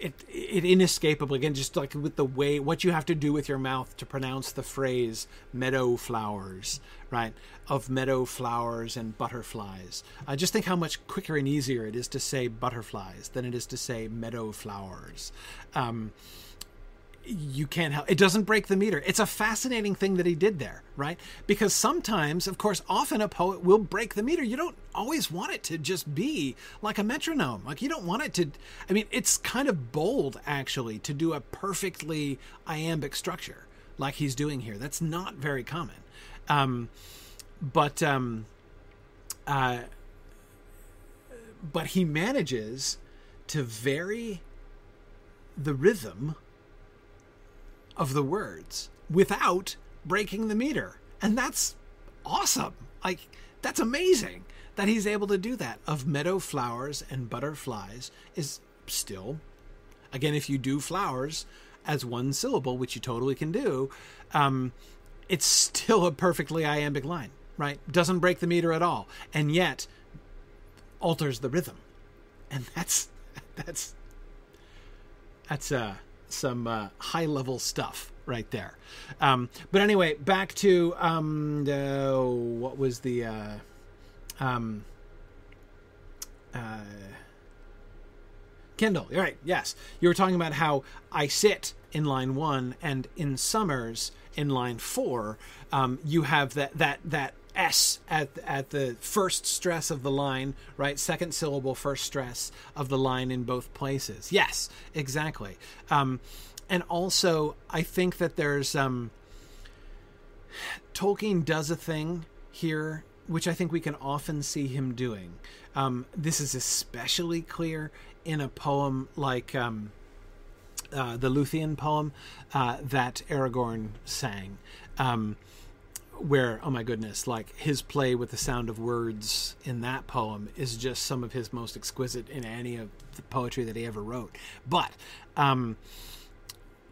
it it inescapable. Again just like with the way what you have to do with your mouth to pronounce the phrase meadow flowers right of meadow flowers and butterflies. Uh, just think how much quicker and easier it is to say butterflies than it is to say meadow flowers. Um, you can't help it doesn't break the meter. It's a fascinating thing that he did there right? Because sometimes of course often a poet will break the meter. You don't always want it to just be like a metronome. Like you don't want it to i mean it's kind of bold actually to do a perfectly iambic structure like he's doing here. That's not very common. Um, but um, uh, but he manages to vary the rhythm of the words without breaking the meter. And that's awesome. Like, that's amazing that he's able to do that. Of meadow flowers and butterflies is still, again, if you do flowers as one syllable, which you totally can do, um, it's still a perfectly iambic line, right? Doesn't break the meter at all. And yet alters the rhythm. And that's, *laughs* that's, that's, uh, some uh, high level stuff right there. Um, but anyway, back to um, what was the uh, um, uh, Kendall? Right? Yes, you were talking about how I sit in line one, and in Summers in line four, um, you have that that that S at at the first stress of the line, right? Second syllable, first stress of the line in both places. Yes, exactly. Um, and also, I think that there's um, Tolkien does a thing here, which I think we can often see him doing. Um, this is especially clear in a poem like um, uh, the Luthien poem uh, that Aragorn sang. Um, where oh my goodness like his play with the sound of words in that poem is just some of his most exquisite in any of the poetry that he ever wrote. But um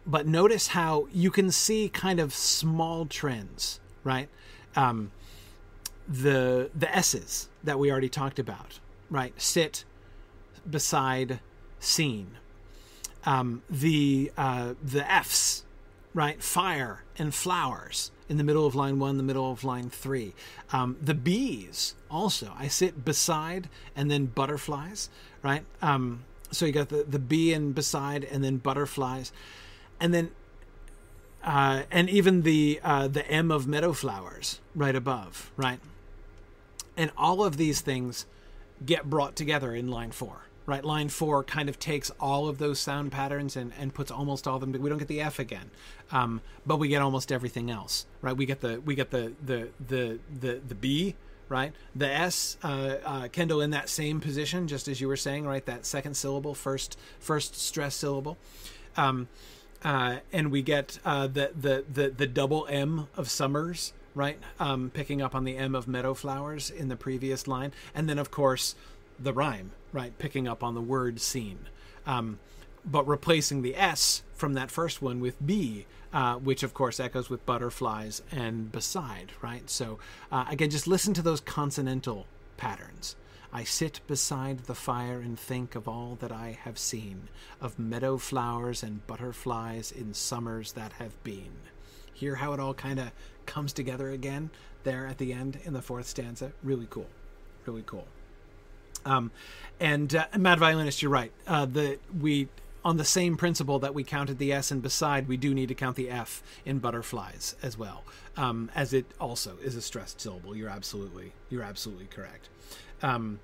but notice how you can see kind of small trends right? Um the the s's that we already talked about right? Sit beside seen um the uh the f's right? Fire and flowers in the middle of line one, the middle of line three. Um, the bees also. I sit beside and then butterflies, right? Um, so you got the, the bee and beside and then butterflies. And then uh, and even the uh, the M of meadow flowers right above, right? And all of these things get brought together in line four right? Line four kind of takes all of those sound patterns and, and puts almost all of them. We don't get the F again, um, but we get almost everything else, right? We get the we get the the the the, the B, right? The S, uh, uh, Kendall in that same position, just as you were saying, right? That second syllable, first first stress syllable. Um, uh, and we get uh, the, the the the double M of summers, right? Um, picking up on the M of meadow flowers in the previous line, and then of course the rhyme, right? Picking up on the word seen. Um, but replacing the S from that first one with B, uh, which of course echoes with butterflies and beside, right? So uh, again, just listen to those consonantal patterns. I sit beside the fire and think of all that I have seen, of meadow flowers and butterflies in summers that have been. Hear how it all kind of comes together again there at the end in the fourth stanza? Really cool. Really cool. Um, and uh, Mad Violinist, you're right. Uh, the we on the same principle that we counted the S and beside, we do need to count the F in butterflies as well, um, as it also is a stressed syllable. You're absolutely you're absolutely correct. Um,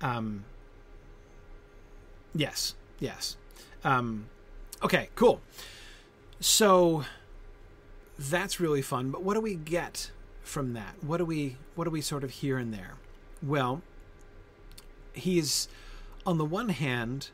um, yes, yes. Um, okay, cool. So that's really fun. But what do we get from that? What do we what do we sort of hear in there? Well, he's on the one hand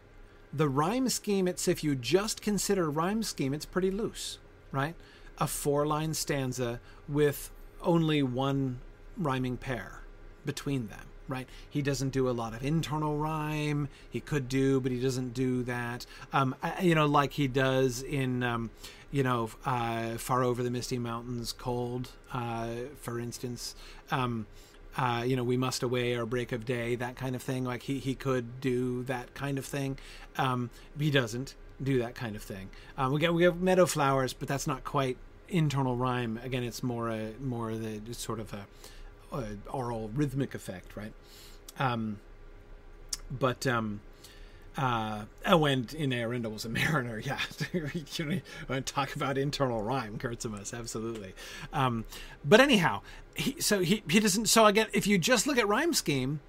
the rhyme scheme it's if you just consider rhyme scheme it's pretty loose right? A four line stanza with only one rhyming pair between them right? He doesn't do a lot of internal rhyme. He could do but he doesn't do that. Um you know like he does in um you know uh far over the misty mountains cold uh for instance. Um uh, you know, we must away or break of day, that kind of thing. Like he, he could do that kind of thing. Um, he doesn't do that kind of thing. Um, we get we have meadow flowers, but that's not quite internal rhyme. Again, it's more a more the sort of a, a oral rhythmic effect, right? Um, but um, uh, oh, and in Eärendil was a mariner. *laughs* Yeah, you talk about internal rhyme, Kurtzimus, absolutely. Um, but anyhow, he, so he he doesn't. So again, if you just look at rhyme scheme,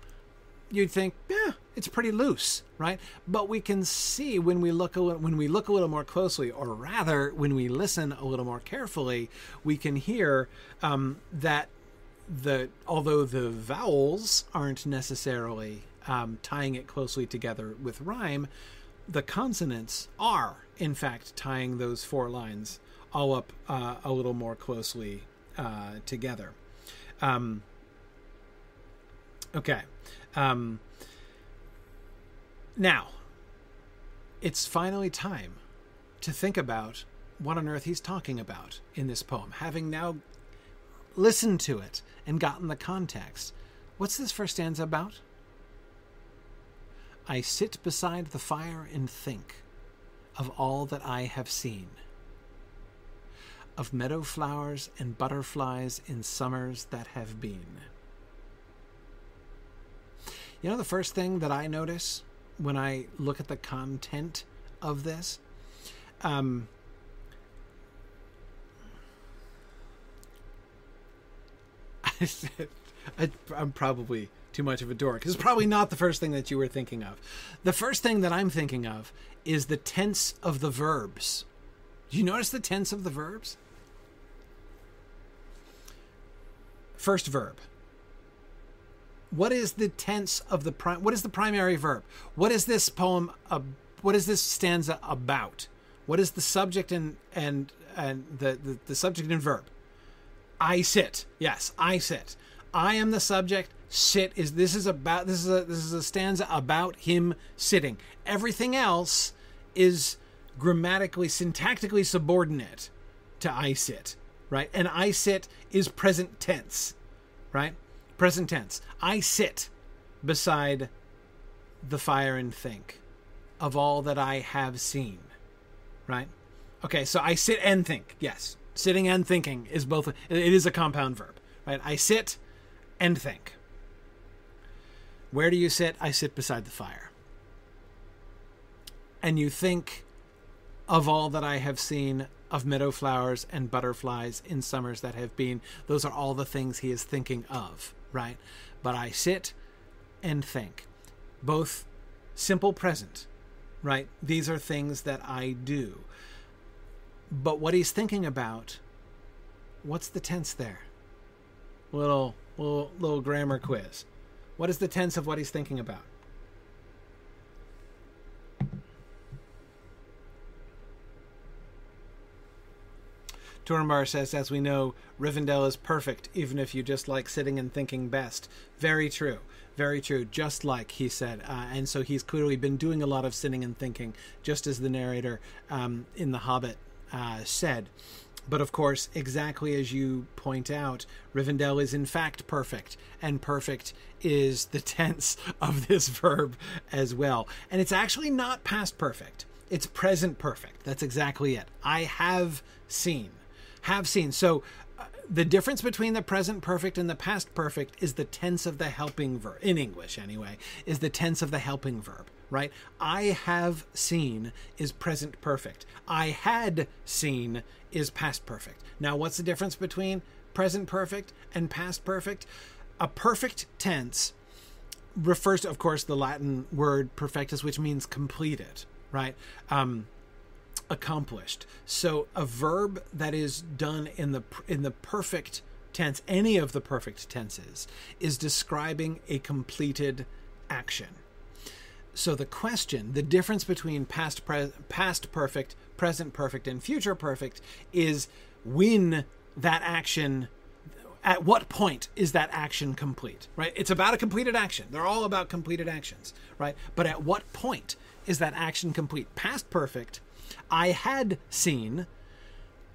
you'd think, yeah, it's pretty loose, right? But we can see when we look a when we look a little more closely, or rather, when we listen a little more carefully, we can hear um, that the although the vowels aren't necessarily um, tying it closely together with rhyme, the consonants are, in fact, tying those four lines all up uh, a little more closely uh, together. Um, okay. Um, now, it's finally time to think about what on earth he's talking about in this poem. Having now listened to it and gotten the context, what's this first stanza about? I sit beside the fire and think of all that I have seen, of meadow flowers and butterflies in summers that have been. You know, the first thing that I notice when I look at the content of this, um, *laughs* I'm probably too much of a dork. It's probably not the first thing that you were thinking of. The first thing that I'm thinking of is the tense of the verbs. Do you notice the tense of the verbs? First verb. What is the tense of the prime? What is the primary verb? What is this poem? Uh, what is this stanza about? What is the subject and and and the, the the subject and verb? I sit. Yes, I sit. I am the subject. Sit is this is about this is a this is a stanza about him sitting. Everything else is grammatically syntactically subordinate to I sit, right? And I sit is present tense, right? Present tense. I sit beside the fire and think of all that I have seen, right? Okay, so I sit and think. Yes, sitting and thinking is both. It is a compound verb, right? I sit and think. Where do you sit? I sit beside the fire. And you think of all that I have seen of meadow flowers and butterflies in summers that have been. Those are all the things he is thinking of, right? But I sit and think. Both simple present, right? These are things that I do. But what he's thinking about, what's the tense there? Little little little grammar quiz. What is the tense of what he's thinking about? Turambar says, as we know, Rivendell is perfect, even if you just like sitting and thinking best. Very true. Very true. Just like he said. Uh, and so he's clearly been doing a lot of sitting and thinking, just as the narrator um, in The Hobbit uh, said. But of course, exactly as you point out, Rivendell is in fact perfect, and perfect is the *laughs* tense of this verb as well. And it's actually not past perfect, it's present perfect. That's exactly it. I have seen have seen. So uh, the difference between the present perfect and the past perfect is the tense of the helping verb in English anyway is the tense of the helping verb right? I have seen is present perfect. I had seen is past perfect. Now what's the difference between present perfect and past perfect? A perfect tense refers to of course the Latin word perfectus which means completed right? Um accomplished. So a verb that is done in the in the perfect tense, any of the perfect tenses, is describing a completed action. So the question, the difference between past pre- past perfect, present perfect, and future perfect is when that action at what point is that action complete right? It's about a completed action. They're all about completed actions right? But at what point is that action complete? Past perfect i had seen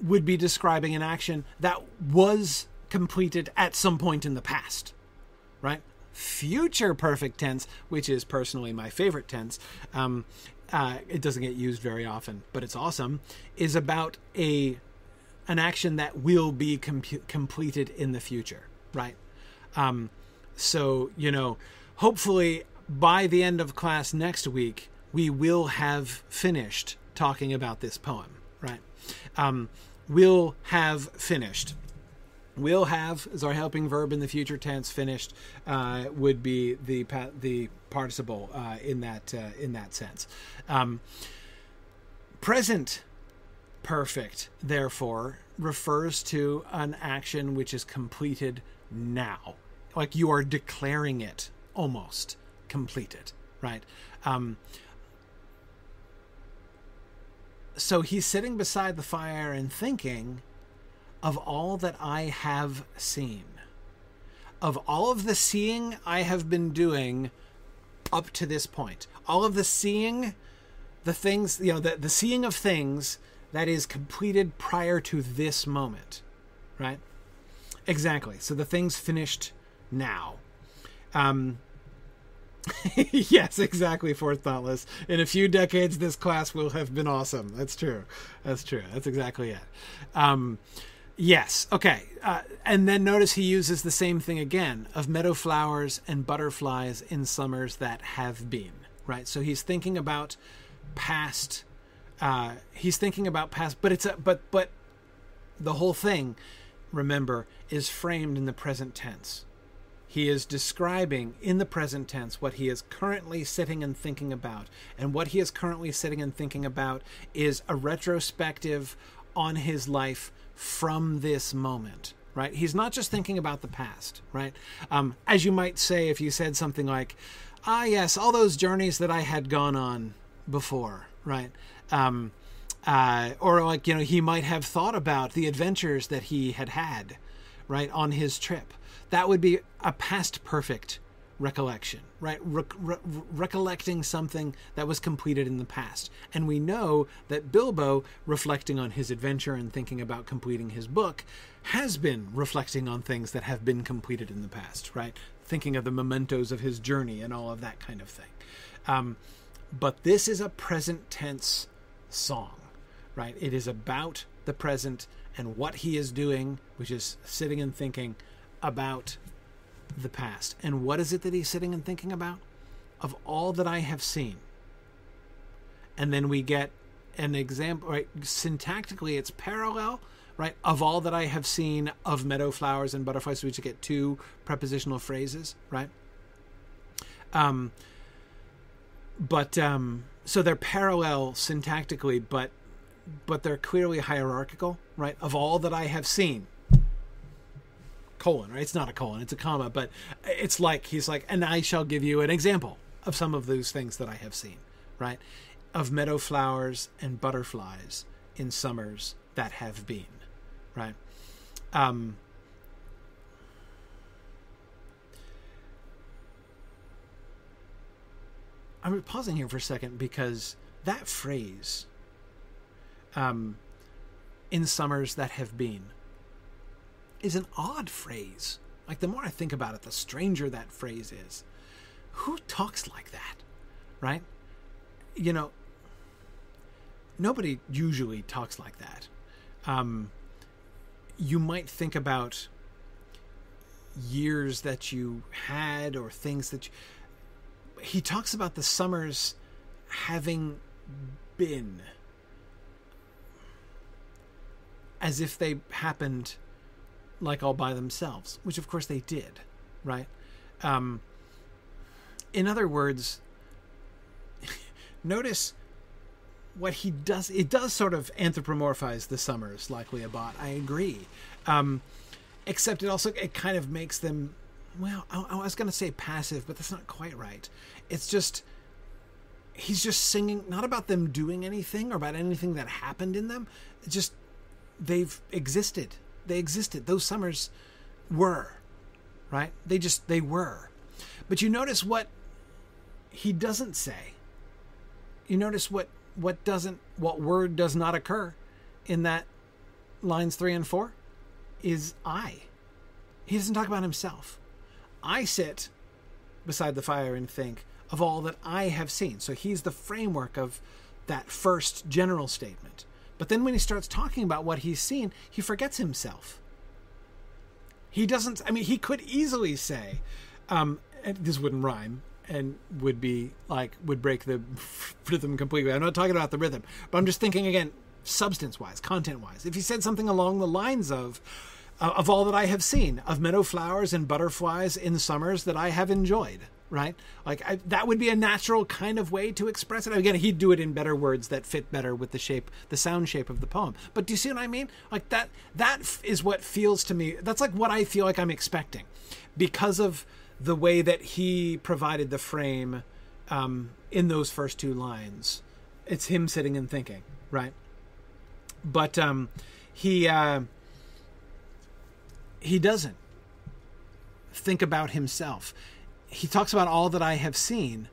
would be describing an action that was completed at some point in the past right future perfect tense which is personally my favorite tense um, uh, it doesn't get used very often but it's awesome is about a an action that will be com- completed in the future, right? Um, so, you know, hopefully by the end of class next week, we will have finished talking about this poem, right? Um, will have finished. Will have is our helping verb in the future tense. Finished uh, would be the pa- the participle uh, in that uh, in that sense. Um, present perfect, therefore, refers to an action which is completed now. Like you are declaring it almost completed, right? Um, so he's sitting beside the fire and thinking of all that I have seen, of all of the seeing I have been doing up to this point, all of the seeing, the things, you know, the, the seeing of things that is completed prior to this moment, right? Exactly. So the thing's finished now. Um, *laughs* yes, exactly. Fourth thoughtless. In a few decades, this class will have been awesome. That's true. That's true. That's exactly it. Um, yes. Okay. Uh, and then notice he uses the same thing again of meadow flowers and butterflies in summers that have been. Right. So he's thinking about past uh, he's thinking about past, but it's a but but the whole thing, remember, is framed in the present tense. He is describing in the present tense what he is currently sitting and thinking about. And what he is currently sitting and thinking about is a retrospective on his life from this moment, right? He's not just thinking about the past, right? Um, as you might say if you said something like, ah, yes, all those journeys that I had gone on before, right? Um, uh, or like you know he might have thought about the adventures that he had had right on his trip that would be a past perfect recollection right? Re- re- recollecting something that was completed in the past. And we know that bilbo reflecting on his adventure and thinking about completing his book has been reflecting on things that have been completed in the past right? Thinking of the mementos of his journey and all of that kind of thing. Um, but this is a present tense song, right? It is about the present and what he is doing, which is sitting and thinking about the past. And what is it that he's sitting and thinking about? Of all that I have seen. And then we get an example, right? Syntactically, it's parallel, right? Of all that I have seen of meadow flowers and butterflies, so we just get two prepositional phrases, right? Um, but um, so they're parallel syntactically, but but they're clearly hierarchical, right? Of all that I have seen, colon, right? It's not a colon, it's a comma, but it's like he's like, and I shall give you an example of some of those things that I have seen, right? Of meadow flowers and butterflies in summers that have been, right? Um, I'm pausing here for a second because that phrase, um, in summers that have been, is an odd phrase. Like the more I think about it, the stranger that phrase is. Who talks like that, right? You know, nobody usually talks like that. Um, you might think about years that you had or things that you he talks about the summers having been as if they happened like all by themselves, which of course they did, right? Um, in other words, *laughs* notice what he does. It does sort of anthropomorphize the summers, like Leobot. I agree, um, except it also it kind of makes them well, I, I was going to say passive, but that's not quite right. It's just he's just singing not about them doing anything or about anything that happened in them. Just they've existed. They existed. Those summers were, right? They just they were. But you notice what he doesn't say. You notice what what doesn't what word does not occur in that lines 3 and 4 is I. He doesn't talk about himself. I sit beside the fire and think of all that I have seen. So he's the framework of that first general statement. But then when he starts talking about what he's seen, he forgets himself. He doesn't, I mean, he could easily say, um, this wouldn't rhyme and would be like, would break the *laughs* rhythm completely. I'm not talking about the rhythm, but I'm just thinking again, substance wise, content wise. If he said something along the lines of, uh, of all that I have seen, of meadow flowers and butterflies in summers that I have enjoyed, right? Like I, that would be a natural kind of way to express it. Again, he'd do it in better words that fit better with the shape, the sound shape of the poem. But do you see what I mean? Like that, that is what feels to me. That's like what I feel like I'm expecting, because of the way that he provided the frame um, in those first two lines. It's him sitting and thinking, right? But um, he uh, he doesn't think about himself he talks about all that I have seen,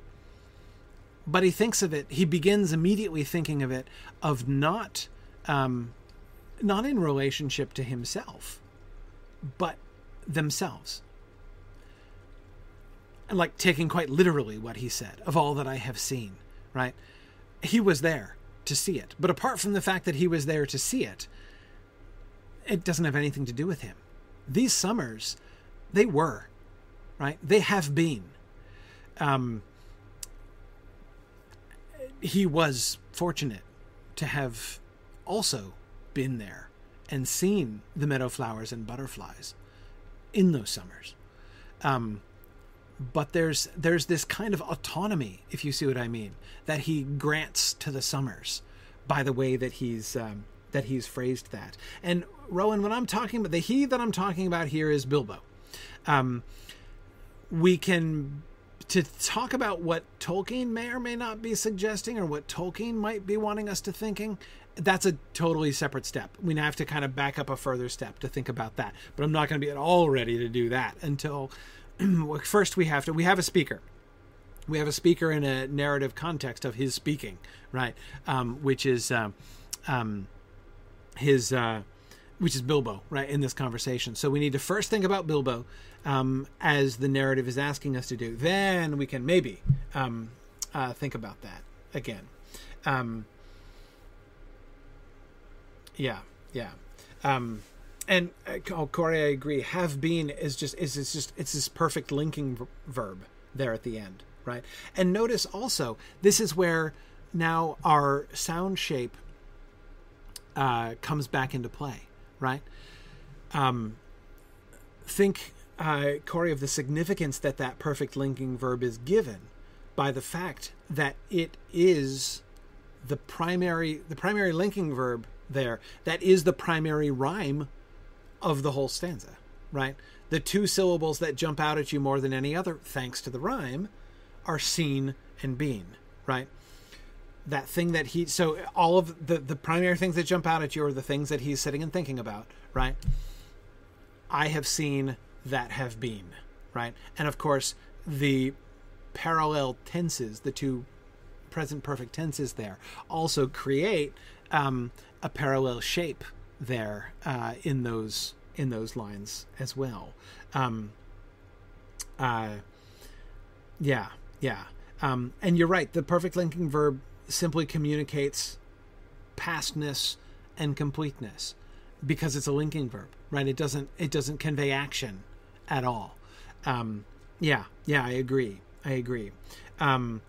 but he thinks of it. He begins immediately thinking of it of not, um, not in relationship to himself, but themselves. And like taking quite literally what he said of all that I have seen, right? He was there to see it, but apart from the fact that he was there to see it, it doesn't have anything to do with him. These summers, they were right? They have been. Um, he was fortunate to have also been there and seen the meadow flowers and butterflies in those summers. Um, but there's there's this kind of autonomy, if you see what I mean, that he grants to the summers by the way that he's um, that he's phrased that. And Rowan, when I'm talking about the he that I'm talking about here is Bilbo. Um, we can to talk about what Tolkien may or may not be suggesting or what Tolkien might be wanting us to thinking that's a totally separate step. We have to kind of back up a further step to think about that. But I'm not going to be at all ready to do that until *clears throat* first we have to we have a speaker. We have a speaker in a narrative context of his speaking, right? Um, which is um, um, his uh, which is Bilbo, right, in this conversation. So we need to first think about Bilbo, um, as the narrative is asking us to do. Then we can maybe um, uh, think about that again. Um, yeah, yeah. Um, and uh, oh, Corey, I agree. Have been is just is it's just it's this perfect linking v- verb there at the end, right? And notice also this is where now our sound shape uh, comes back into play, right? Um, think uh, Corey, of the significance that that perfect linking verb is given by the fact that it is the primary the primary linking verb there that is the primary rhyme of the whole stanza right the two syllables that jump out at you more than any other thanks to the rhyme are seen and been right that thing that he so all of the the primary things that jump out at you are the things that he's sitting and thinking about right i have seen that have been, right? And of course, the parallel tenses, the two present perfect tenses there, also create um, a parallel shape there uh, in those in those lines as well. Um, uh, yeah, yeah. Um, and you're right. The perfect linking verb simply communicates pastness and completeness because it's a linking verb, right? It doesn't it doesn't convey action at all. Um, yeah, yeah, I agree. I agree. Um,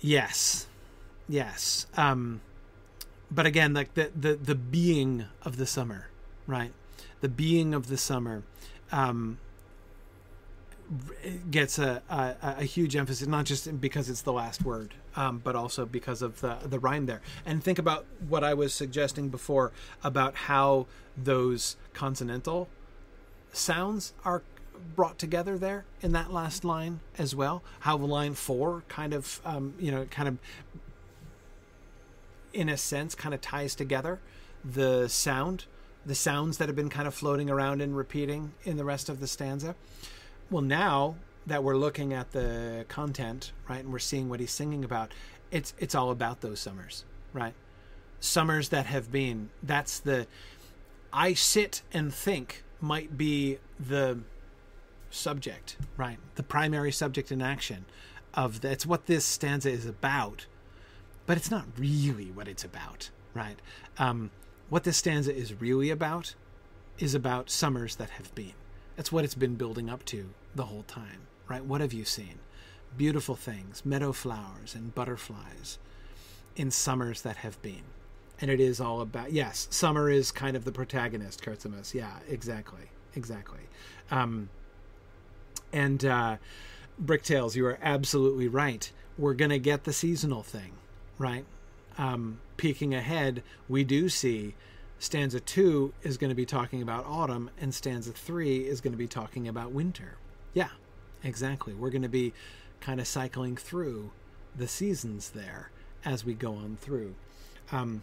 yes, yes. Um, but again, like the, the the being of the summer, right? The being of the summer um, gets a, a, a huge emphasis, not just because it's the last word, um, but also because of the the rhyme there. And think about what I was suggesting before about how those consonantal sounds are brought together there in that last line as well. How line four kind of, um, you know, kind of, in a sense, kind of ties together the sound, the sounds that have been kind of floating around and repeating in the rest of the stanza. Well, now that we're looking at the content, right, and we're seeing what he's singing about, it's it's all about those summers, right? Summers that have been. That's the I sit and think might be the subject, right? The primary subject in action of that's what this stanza is about, but it's not really what it's about, right? Um, what this stanza is really about is about summers that have been. That's what it's been building up to the whole time, right? What have you seen? Beautiful things, meadow flowers and butterflies in summers that have been. And it is all about, yes, summer is kind of the protagonist, Kurtzimus. Yeah, exactly. Exactly. Um, and uh, Bricktails, you are absolutely right. We're going to get the seasonal thing, right? Um, peeking ahead, we do see stanza two is going to be talking about autumn, and stanza three is going to be talking about winter. Yeah, exactly. We're going to be kind of cycling through the seasons there as we go on through. Um,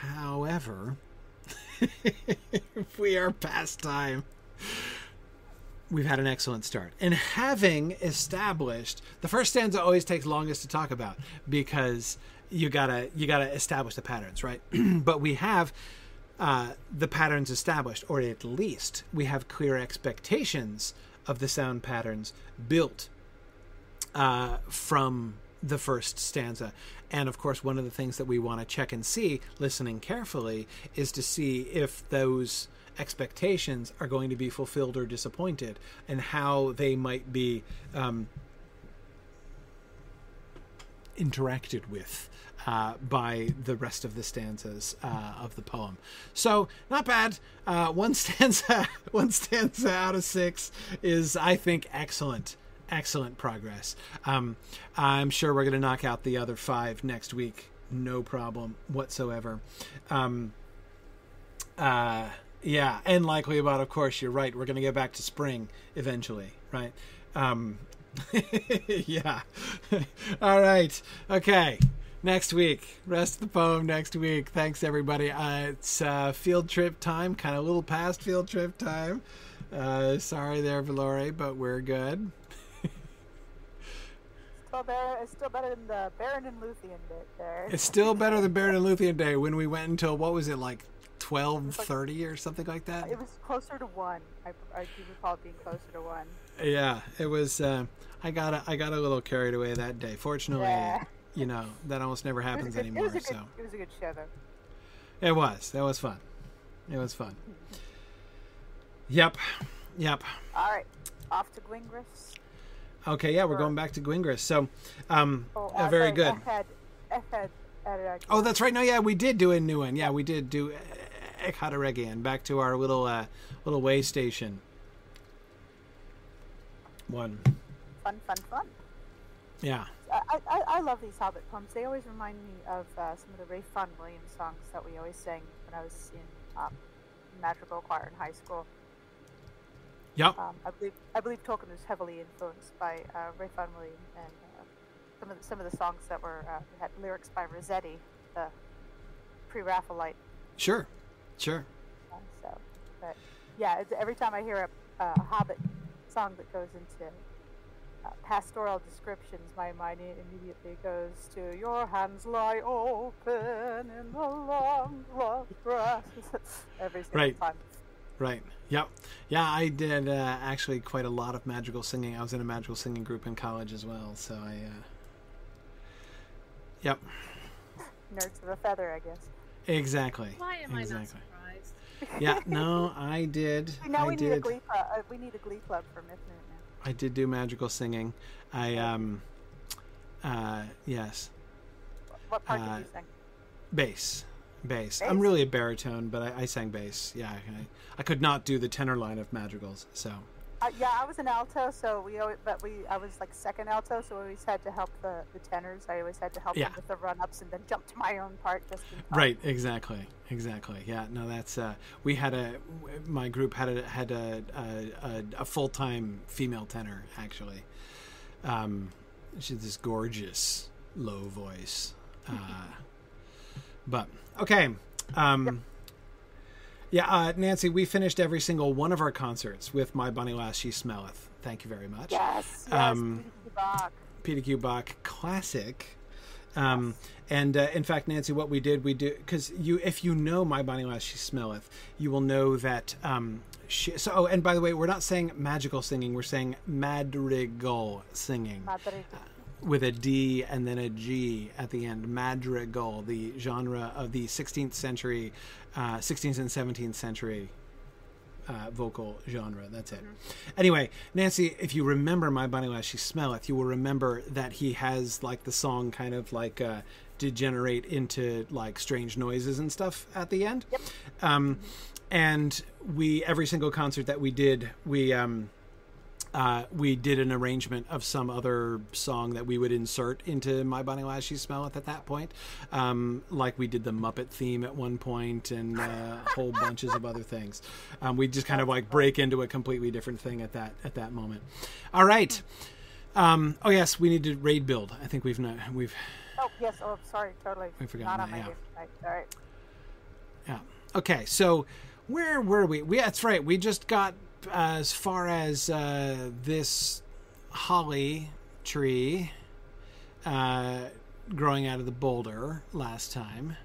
however, if *laughs* we are past time, we've had an excellent start. And having established the first stanza always takes longest to talk about because you gotta you gotta establish the patterns, right? *clears throat* but we have uh, the patterns established, or at least we have clear expectations of the sound patterns built uh, from the first stanza. And of course, one of the things that we want to check and see, listening carefully, is to see if those expectations are going to be fulfilled or disappointed, and how they might be um, interacted with. Uh, by the rest of the stanzas uh, of the poem, so not bad. Uh, one *laughs* stanza, one stanza out of six is, I think, excellent excellent progress. Um, I'm sure we're going to knock out the other five next week, no problem whatsoever. Um, uh, yeah, and likely about, of course, you're right. We're going to get back to spring eventually, right? Um, *laughs* yeah. *laughs* All right. Okay. Next week, rest of the poem next week. Thanks, everybody. Uh, it's uh, field trip time, kind of a little past field trip time. Uh, sorry there, Valore, but we're good still better. It's still better than the Beren and Luthien bit there. It's still better than Beren and Luthien Day when we went until what was it like twelve thirty or something like that. It was closer to one. I, I do recall it being closer to one. Yeah, it was. Uh, I got a, I got a little carried away that day. Fortunately, yeah. You know that almost never happens good, anymore. It good, so it was a good show though. It was. That was fun. It was fun. yep. Yep. All right. Off to Gwingris. Okay, yeah, we're going back to Gwingris. So, um, oh, uh, very good. oh, that's right. No, yeah, we did do a new one. Yeah, we did do Echad Eregion back to our little uh, little way station. One. Fun, fun, fun. Yeah. I, I, I love these Hobbit poems. They always remind me of uh, some of the Ralph Vaughan Williams songs that we always sang when I was in um, Madrigal Choir in high school. Yep. Um, I believe I believe Tolkien was heavily influenced by uh, Ralph Vaughan Williams and uh, some of the, some of the songs that were uh, had lyrics by Rossetti, the pre-Raphaelite. Sure, sure. Uh, so, but yeah, every time I hear a, a Hobbit song that goes into pastoral descriptions, my mind immediately goes to "Your hands lie open in the long, rough grass." *laughs* every single right. time. Right. Yep. Yeah, I did uh, actually quite a lot of madrigal singing. I was in a madrigal singing group in college as well, so I. Uh... Yep. *laughs* Nerds of a feather, I guess. Exactly. Why am exactly. I not surprised? yeah. *laughs* No, I did. Now I we did. need a glee club. Uh, we need a glee club for Myth now. I did do madrigal singing. I um. Uh, yes. What part uh, did you sing? Bass bass. bass. I'm really a baritone, but I, I sang bass. Yeah, I, I, could not do the tenor line of madrigals. So, Uh, yeah, I was an alto, so we always, but we I was like second alto, so we always had to help the, the tenors. I always had to help Yeah. them with the run ups and then jump to my own part just. Right, exactly, exactly. Yeah, no, that's uh, we had a my group had a had a a, a, a full time female tenor actually. Um, she's this gorgeous low voice, *laughs* uh, but okay. Um, Yeah, uh, Nancy, we finished every single one of our concerts with "My Bonnie Lass She Smelleth." Thank you very much. Yes. Yes. Um, P.D.Q. Bach. P.D.Q. Bach classic. Um, and uh, in fact, Nancy, what we did, we do because you, if you know "My Bonnie Lass She Smelleth," you will know that. Um, she, so, oh, and by the way, we're not saying magical singing; we're saying madrigal singing Madrid. With a D and then a G at the end. Madrigal, the genre of the 16th century, uh, 16th and 17th century uh, vocal genre. That's it. Anyway, Nancy, if you remember My Bonnie Lass She Smelleth, you will remember that he has like the song kind of like uh, degenerate into like strange noises and stuff at the end. Yep. Um, and we every single concert that we did, we um, uh, we did an arrangement of some other song that we would insert into My Bonnie Lass She Smelleth at that point. Um, like we did the Muppet theme at one point and uh, whole *laughs* bunches of other things. Um, we just kind of like break into a completely different thing at that at that moment. All right. Um, oh yes, we need to raid build. I think we've not we've Oh yes. Oh, sorry. Totally. We forgot that, on yeah. tonight. All right. Yeah. Okay. So where were we? we that's right. We just got as far as uh, this holly tree uh, growing out of the boulder last time,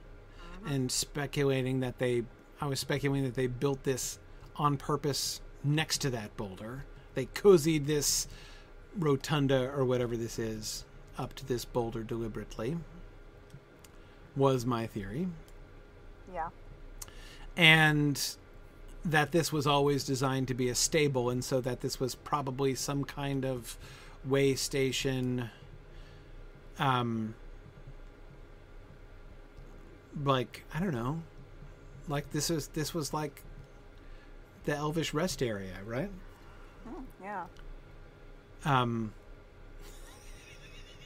and speculating that they. I was speculating that they built this on purpose next to that boulder. They cozied this rotunda or whatever this is up to this boulder deliberately. Was my theory Yeah. and that this was always designed to be a stable and so that this was probably some kind of way station um like i don't know. Like this is this was like the elvish rest area right? Hmm, yeah. um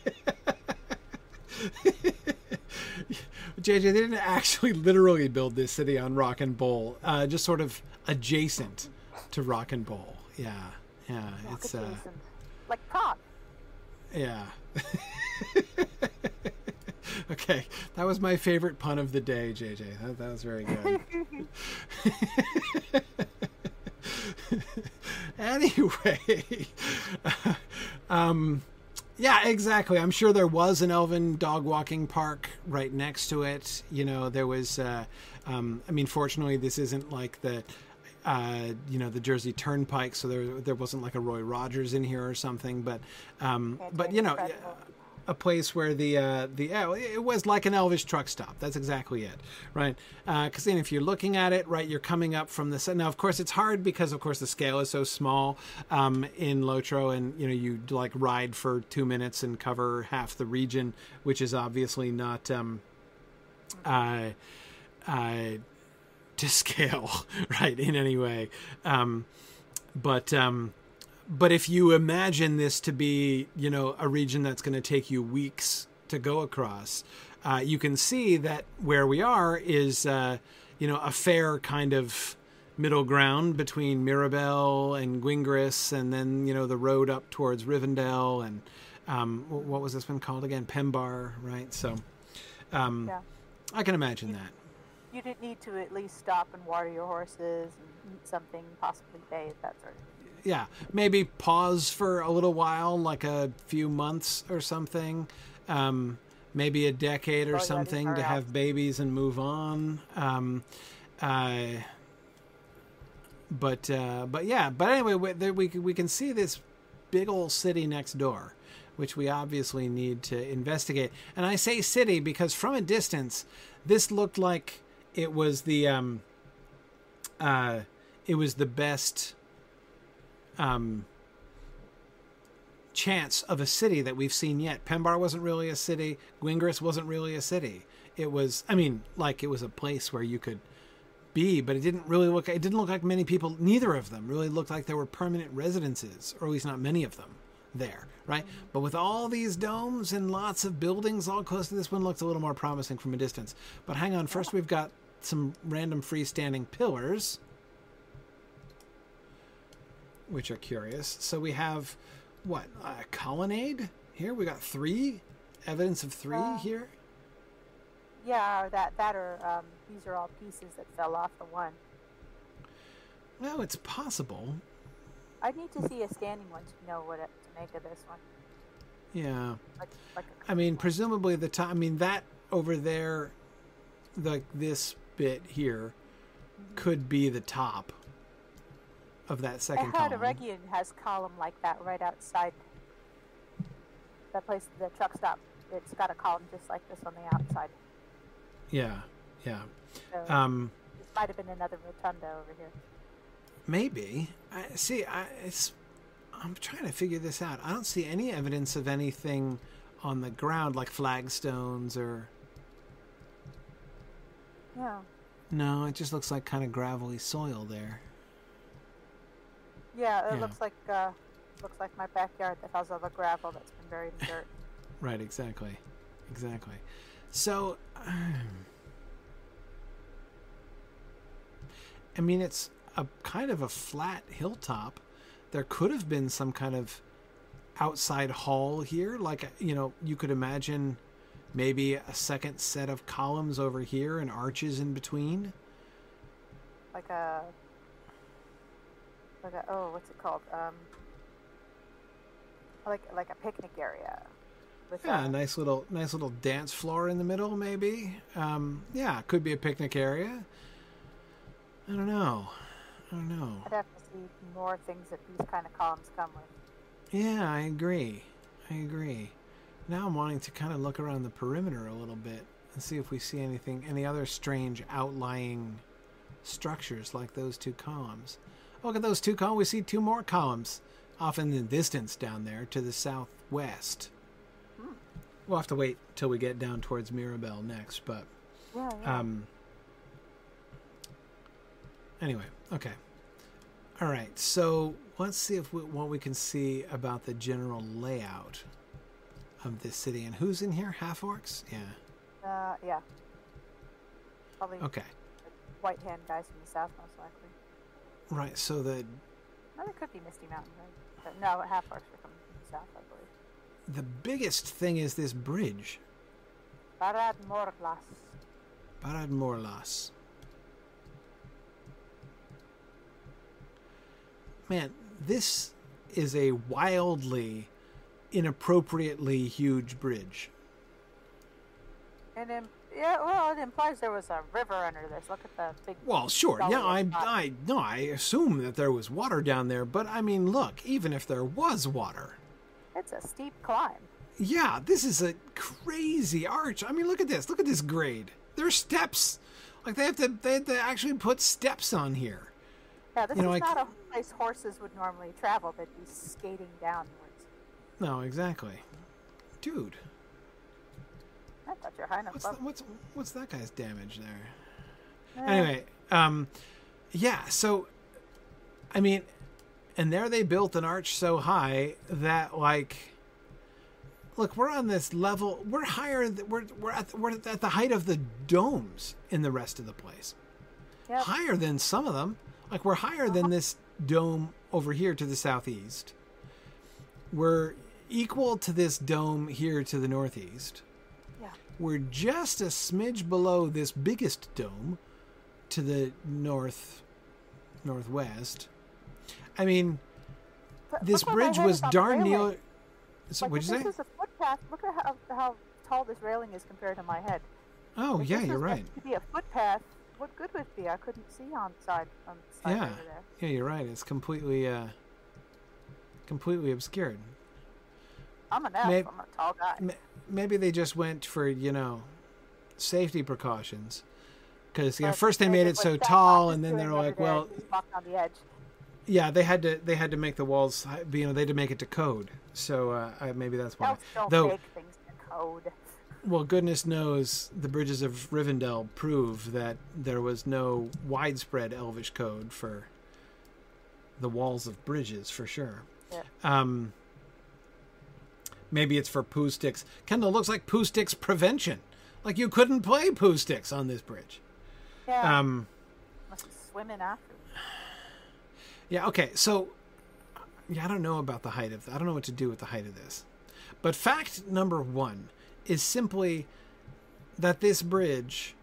*laughs* JJ, they didn't actually literally build this city on Rock and Bowl, uh, just sort of adjacent to Rock and Bowl. Yeah, yeah, Rock it's uh. Like pop. yeah. *laughs* okay, that was my favorite pun of the day, JJ. That, that was very good. *laughs* anyway, *laughs* um, yeah, exactly. I'm sure there was an elven dog walking park right next to it. You know, there was. Uh, um, I mean, fortunately, this isn't like the. Uh, you know the Jersey Turnpike, so there there wasn't like a Roy Rogers in here or something, but um, but you know a place where the uh, the it was like an Elvis truck stop. That's exactly it, right? Because then if you're looking at it, right, you're coming up from the. Now, of course, it's hard because of course the scale is so small um, in Lotro, and you know you like ride for two minutes and cover half the region, which is obviously not. Um, uh, uh, to scale, *laughs* right, in any way. Um, but um, but if you imagine this to be, you know, a region that's going to take you weeks to go across, uh, you can see that where we are is, uh, you know, a fair kind of middle ground between Mirobel and Gwingris, and then you know the road up towards Rivendell and um, what was this one called again? Pembar, right? So um, Yeah. I can imagine that. You didn't need to at least stop and water your horses and eat something, possibly bathe, that sort of thing. yeah, maybe pause for a little while, like a few months or something, um, maybe a decade or these something to out. have babies and move on. Um, uh, but uh, but yeah, but anyway, we, there, we we can see this big old city next door, which we obviously need to investigate. And I say city because from a distance, this looked like it was the um, uh, it was the best um, chance of a city that we've seen yet. Pembar wasn't really a city. Gwingris wasn't really a city. It was, I mean, like it was a place where you could be, but it didn't really look. It didn't look like many people. Neither of them really looked like there were permanent residences, or at least not many of them there, right? But with all these domes and lots of buildings all close to this one, looks a little more promising from a distance. But hang on, first we've got some random freestanding pillars, which are curious. So we have what a colonnade here. We got three evidence of three Uh, here. Yeah, that that or um, these are all pieces that fell off the one. Well, it's possible. I'd need to see a standing one to know what it, to make of this one. Yeah. Like, like I mean, presumably the top. I mean, that over there, like this bit here, could be the top of that I second heard column. Eregion has column like that right outside that place, the truck stop. It's got a column just like this on the outside. Yeah, yeah. So Um, this might have been another rotunda over here. maybe. I see. I it's. I'm trying to figure this out. I don't see any evidence of anything on the ground, like flagstones or. Yeah. No, it just looks like kind of gravelly soil there. Yeah, it Yeah. looks like uh, looks like my backyard that has all the gravel that's been buried in *laughs* dirt. Right, exactly. Exactly. So, *clears throat* I mean, it's a kind of a flat hilltop. There could have been some kind of outside hall here. Like, you know, you could imagine maybe a second set of columns over here and arches in between. like a like a oh what's it called um like like a picnic area Yeah, uh, a nice little, nice little dance floor in the middle, maybe. Um, yeah, could be a picnic area. I don't know. I don't know. I'd have to see more things that these kind of columns come with. Yeah, I agree. I agree. Now I'm wanting to kind of look around the perimeter a little bit and see if we see anything, any other strange outlying structures like those two columns. Look at those two columns. We see two more columns off in the distance down there to the southwest. We'll have to wait till we get down towards Mirobel next, but Yeah, yeah. um, anyway, okay. All right, so let's see if we, what we can see about the general layout of this city. And who's in here? Half orcs? Yeah. uh, yeah. Probably Okay. white hand guys from the south, most likely. Right. So the No, there could be Misty Mountain, right? But no, half orcs are coming from the south, I believe. the biggest thing is this bridge, Barad Morlas. Barad Morlas. Man, this is a wildly, inappropriately huge bridge. And then, yeah, well, it implies there was a river under this. Look at the big. Well, sure. Yeah, I. I, no, I assume that there was water down there, but I mean, look, even if there was water, It's a steep climb. yeah, this is a crazy arch. I mean, look at this. Look at this grade. There's steps. Like they have to, they have to actually put steps on here. Yeah, this You know, is I not a place horses would normally travel. They'd be skating downwards. No, exactly, dude. I thought you're high enough. What's the, what's what's that guy's damage there? Eh, Anyway, um, yeah. So, I mean, and there they built an arch so high that like, look, we're on this level. We're higher. We're we're at we're at the height of the domes in the rest of the place. Yep. Higher than some of them. Like we're higher than this dome over here to the southeast. We're equal to this dome here to the northeast. Yeah. We're just a smidge below this biggest dome to the north northwest. I mean, But this look where my bridge was is on the darn near. So, Like, what'd you say? this is a footpath. Look at how, how tall this railing is compared to my head. Oh, If yeah, you're right. To be a footpath. What good would it be? I couldn't see on side on the side Yeah. over there. Yeah, you're right. It's completely, uh, completely obscured. I'm an elf. Mayb- I'm a tall guy. Maybe they just went for you know safety precautions because first they made it so tall, and then they're like, well, the edge. yeah, they had to they had to make the walls, you know, they had to make it to code. So uh, I, maybe that's why. Though make things to code. well, goodness knows the bridges of Rivendell prove that there was no widespread Elvish code for the walls of bridges, for sure. Yeah. Um, maybe it's for poo sticks. Kendall looks like poo sticks prevention. Like you couldn't play poo sticks on this bridge. Yeah. Um, Must be swimming after. yeah. Okay. So, yeah, I don't know about the height of. I don't know what to do with the height of this. But fact number one is simply that this bridge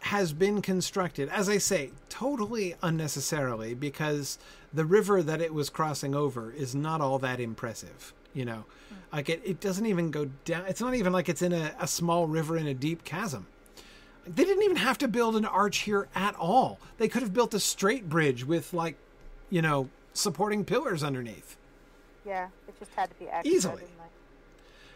has been constructed, as I say, totally unnecessarily because the river that it was crossing over is not all that impressive. You know, hmm. like it, it doesn't even go down. It's not even like it's in a, a small river in a deep chasm. They didn't even have to build an arch here at all. They could have built a straight bridge with, like, you know, supporting pillars underneath. Yeah, it just had to be extra. Easily.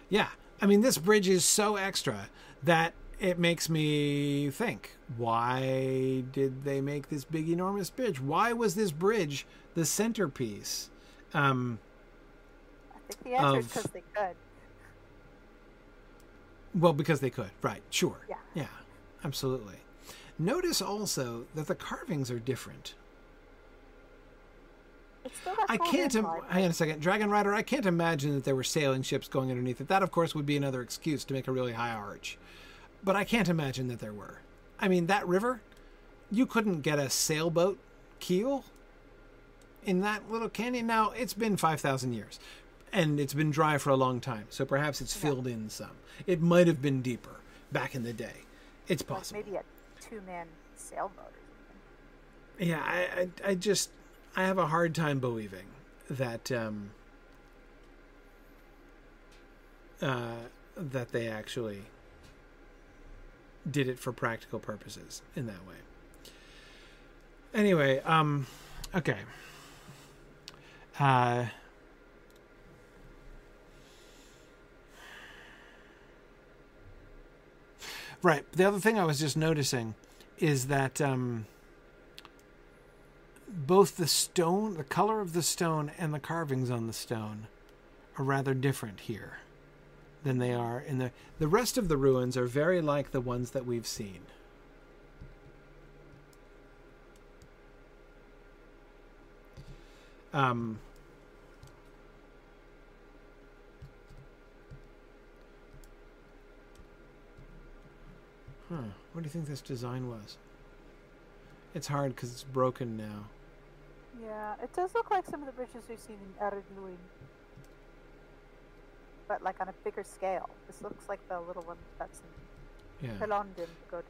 Yeah. I mean, this bridge is so extra that it makes me think why did they make this big, enormous bridge? Why was this bridge the centerpiece? Um, I think the answer is because they could. well, because they could. Right. Sure. Yeah. Yeah. Absolutely. Notice also that the carvings are different. It's still got I can't. Im- hang on a second, Dragon Rider. I can't imagine that there were sailing ships going underneath it. That, of course, would be another excuse to make a really high arch. But I can't imagine that there were. I mean, that river, you couldn't get a sailboat keel in that little canyon. Now it's been five thousand years, and it's been dry for a long time, so perhaps it's filled in some. It might have been deeper back in the day. It's Like possible. maybe a two-man sailboat or something. Yeah, I, I, I just, I have a hard time believing that, um, uh, that they actually did it for practical purposes in that way. Anyway, um, okay. Uh, right. The other thing I was just noticing is that, um, both the stone, the color of the stone, and the carvings on the stone are rather different here than they are in the. The rest of the ruins are very like the ones that we've seen. Um, huh. What do you think this design was? It's hard because it's broken now. Yeah, it does look like some of the bridges we've seen in Luin. But like on a bigger scale. This looks like the little one that's in Yeah. Celondim to go to.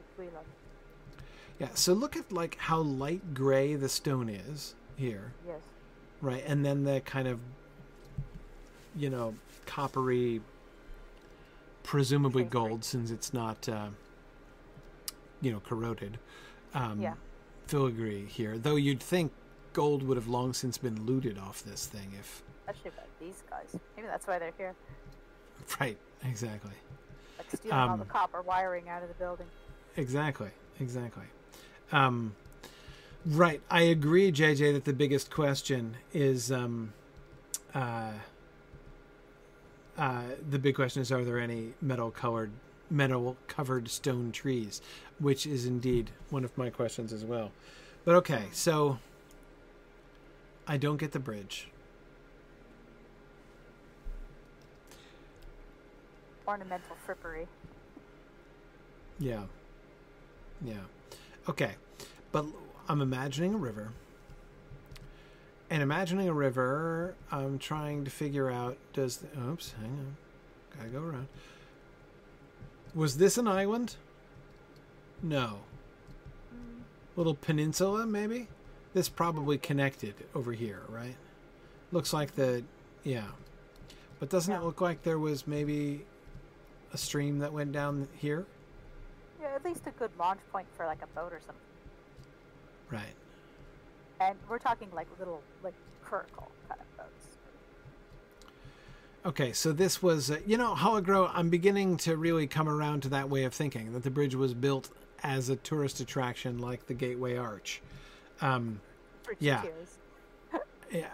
Yeah. So look at like how light gray the stone is here, Yes. right? And then the kind of, you know, coppery, presumably gold, since it's not, uh, you know, corroded. Um, Yeah. Filigree here, though you'd think gold would have long since been looted off this thing, if Especially by these guys. Maybe that's why they're here. *laughs* right, exactly. Like stealing all Um, the copper wiring out of the building. Exactly, exactly. Um, right, I agree, JJ, that the biggest question is um, uh, uh, the big question is: Are there any metal colored, metal covered stone trees? Which is indeed one of my questions as well. But okay, so I don't get the bridge. Ornamental frippery. Yeah. Yeah. Okay. But I'm imagining a river. And imagining a river, I'm trying to figure out does the, oops, hang on. Gotta go around. Was this an island? No. Little peninsula, maybe? This probably connected over here, right? Looks like the yeah. But doesn't Yeah. it look like there was maybe a stream that went down here? Yeah, at least a good launch point for like a boat or something. Right. And we're talking like little, like curricle kind of boats. Okay, so this was, uh, you know, Hologro, I'm beginning to really come around to that way of thinking that the bridge was built as a tourist attraction like the Gateway Arch. Um, Yeah. *laughs* yeah,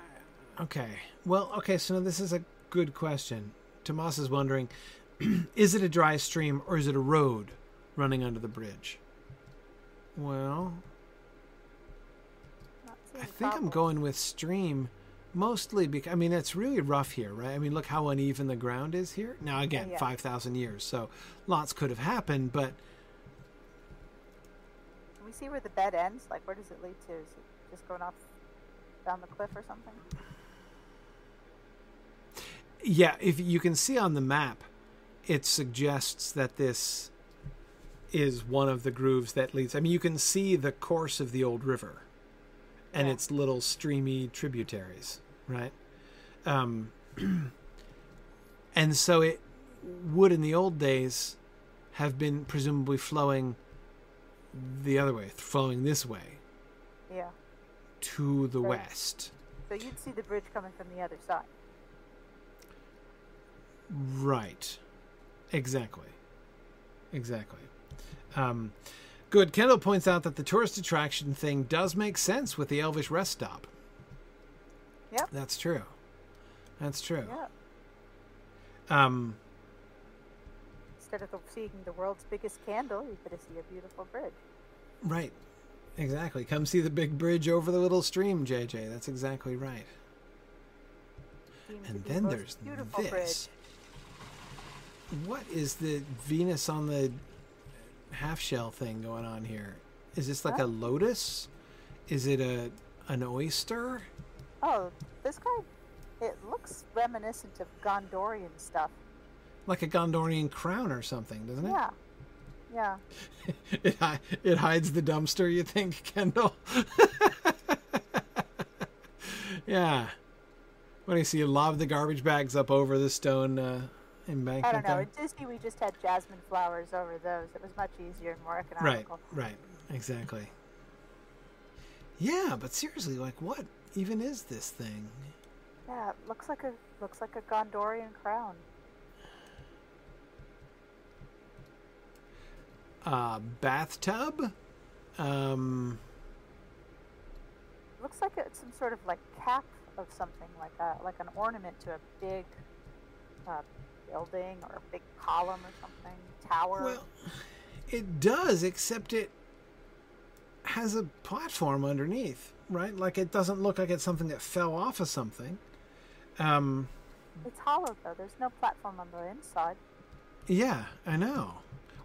okay. Well, okay, so now this is a good question. Tomas is wondering *clears throat* is it a dry stream or is it a road running under the bridge? Well, I think I'm going with stream mostly because I mean it's really rough here, right? I mean look how uneven the ground is here. Now oh, again, yeah. 5,000 years. So lots could have happened, but Can we see where the bed ends? Like, where does it lead to? Is it just going off down the cliff or something? yeah, if you can see on the map, it suggests that this is one of the grooves that leads. I mean, you can see the course of the old river and Yeah. its little streamy tributaries, right? Um, *clears throat* and so it would, in the old days, have been presumably flowing the other way, flowing this way Yeah. to the Right. west. So you'd see the bridge coming from the other side. Right. Exactly. Exactly. Um, good. Kendall points out that the tourist attraction thing does make sense with the Elvish rest stop. Yep. That's true. That's true. Yeah. Um, Instead of seeing the world's biggest candle, you could see a beautiful bridge. right. Exactly. Come see the big bridge over the little stream, JJ. That's exactly right. And then there's beautiful this. bridge. What is the Venus on the half shell thing going on here? Is this like Huh? a lotus? Is it a an oyster? Oh, this guy, it looks reminiscent of Gondorian stuff. Like a Gondorian crown or something, doesn't it? Yeah. Yeah. *laughs* It, hi- it hides the dumpster, you think, *laughs* Kendall? *laughs* yeah. What do you see? You lob the garbage bags up over the stone uh, embankment I don't know. there? In Disney, we just had jasmine flowers over those. It was much easier and more Right, economical. right. Exactly. Yeah, but seriously, like, what even is this thing? Yeah, it looks like a looks like a Gondorian crown. Uh, bathtub? Um, looks like it's some sort of like cap of something, like a like an ornament to a big uh, building or a big column or something, tower. well, it does, except it has a platform underneath, right? Like, it doesn't look like it's something that fell off of something. Um, it's hollow though. There's no platform on the inside. Yeah, I know.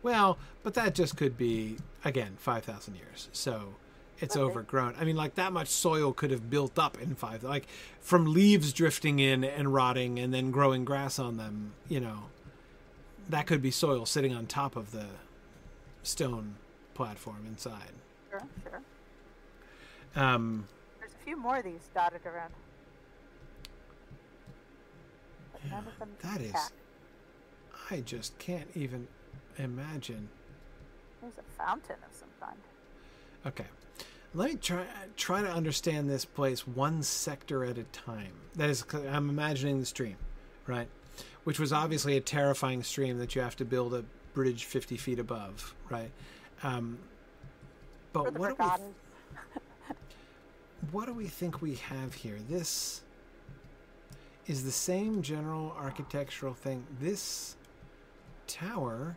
Well, but that just could be again five thousand years. So it's Okay. overgrown. I mean, like that much soil could have built up in five, like from leaves drifting in and rotting, and then growing grass on them. You know, that could be soil sitting on top of the stone platform inside. Sure, sure. Um, There's a few more of these dotted around. But none of them that is. I just can't even imagine. There's a fountain of some kind. Okay. Let me try try to understand this place one sector at a time. That is, I'm imagining the stream, right? Which was obviously a terrifying stream that you have to build a bridge 50 feet above, right? Um, but what do, we, what do we think we have here? This is the same general architectural thing. This tower.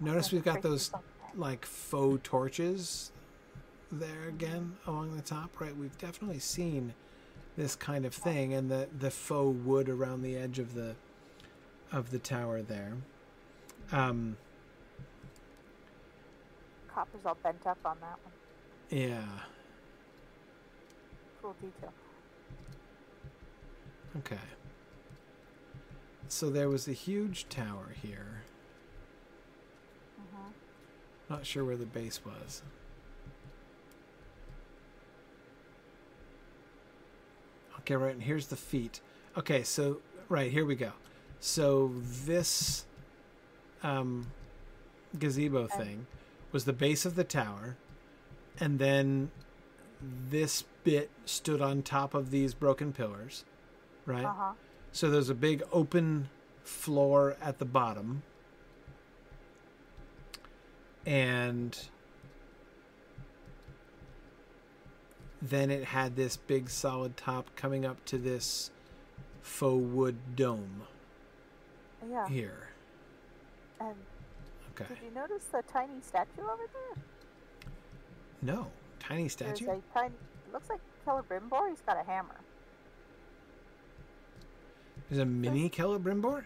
Notice we've got those. Like faux torches there again along the top, right? We've definitely seen this kind of thing, and the the faux wood around the edge of the of the tower there. Um, Copper's all bent up on that one. yeah. Cool detail. Okay. So there was a huge tower here. hmm Not sure where the base was. Okay, right, and here's the feet. Okay, so right here we go. So this um, gazebo thing was the base of the tower, and then this bit stood on top of these broken pillars, right? Uh huh. So there's a big open floor at the bottom. And then it had this big solid top coming up to this faux wood dome. Yeah. here. And Okay. did you notice the tiny statue over there? No. Tiny There's statue? a tiny. It looks like Celebrimbor. He's got a hammer. There's a mini Celebrimbor?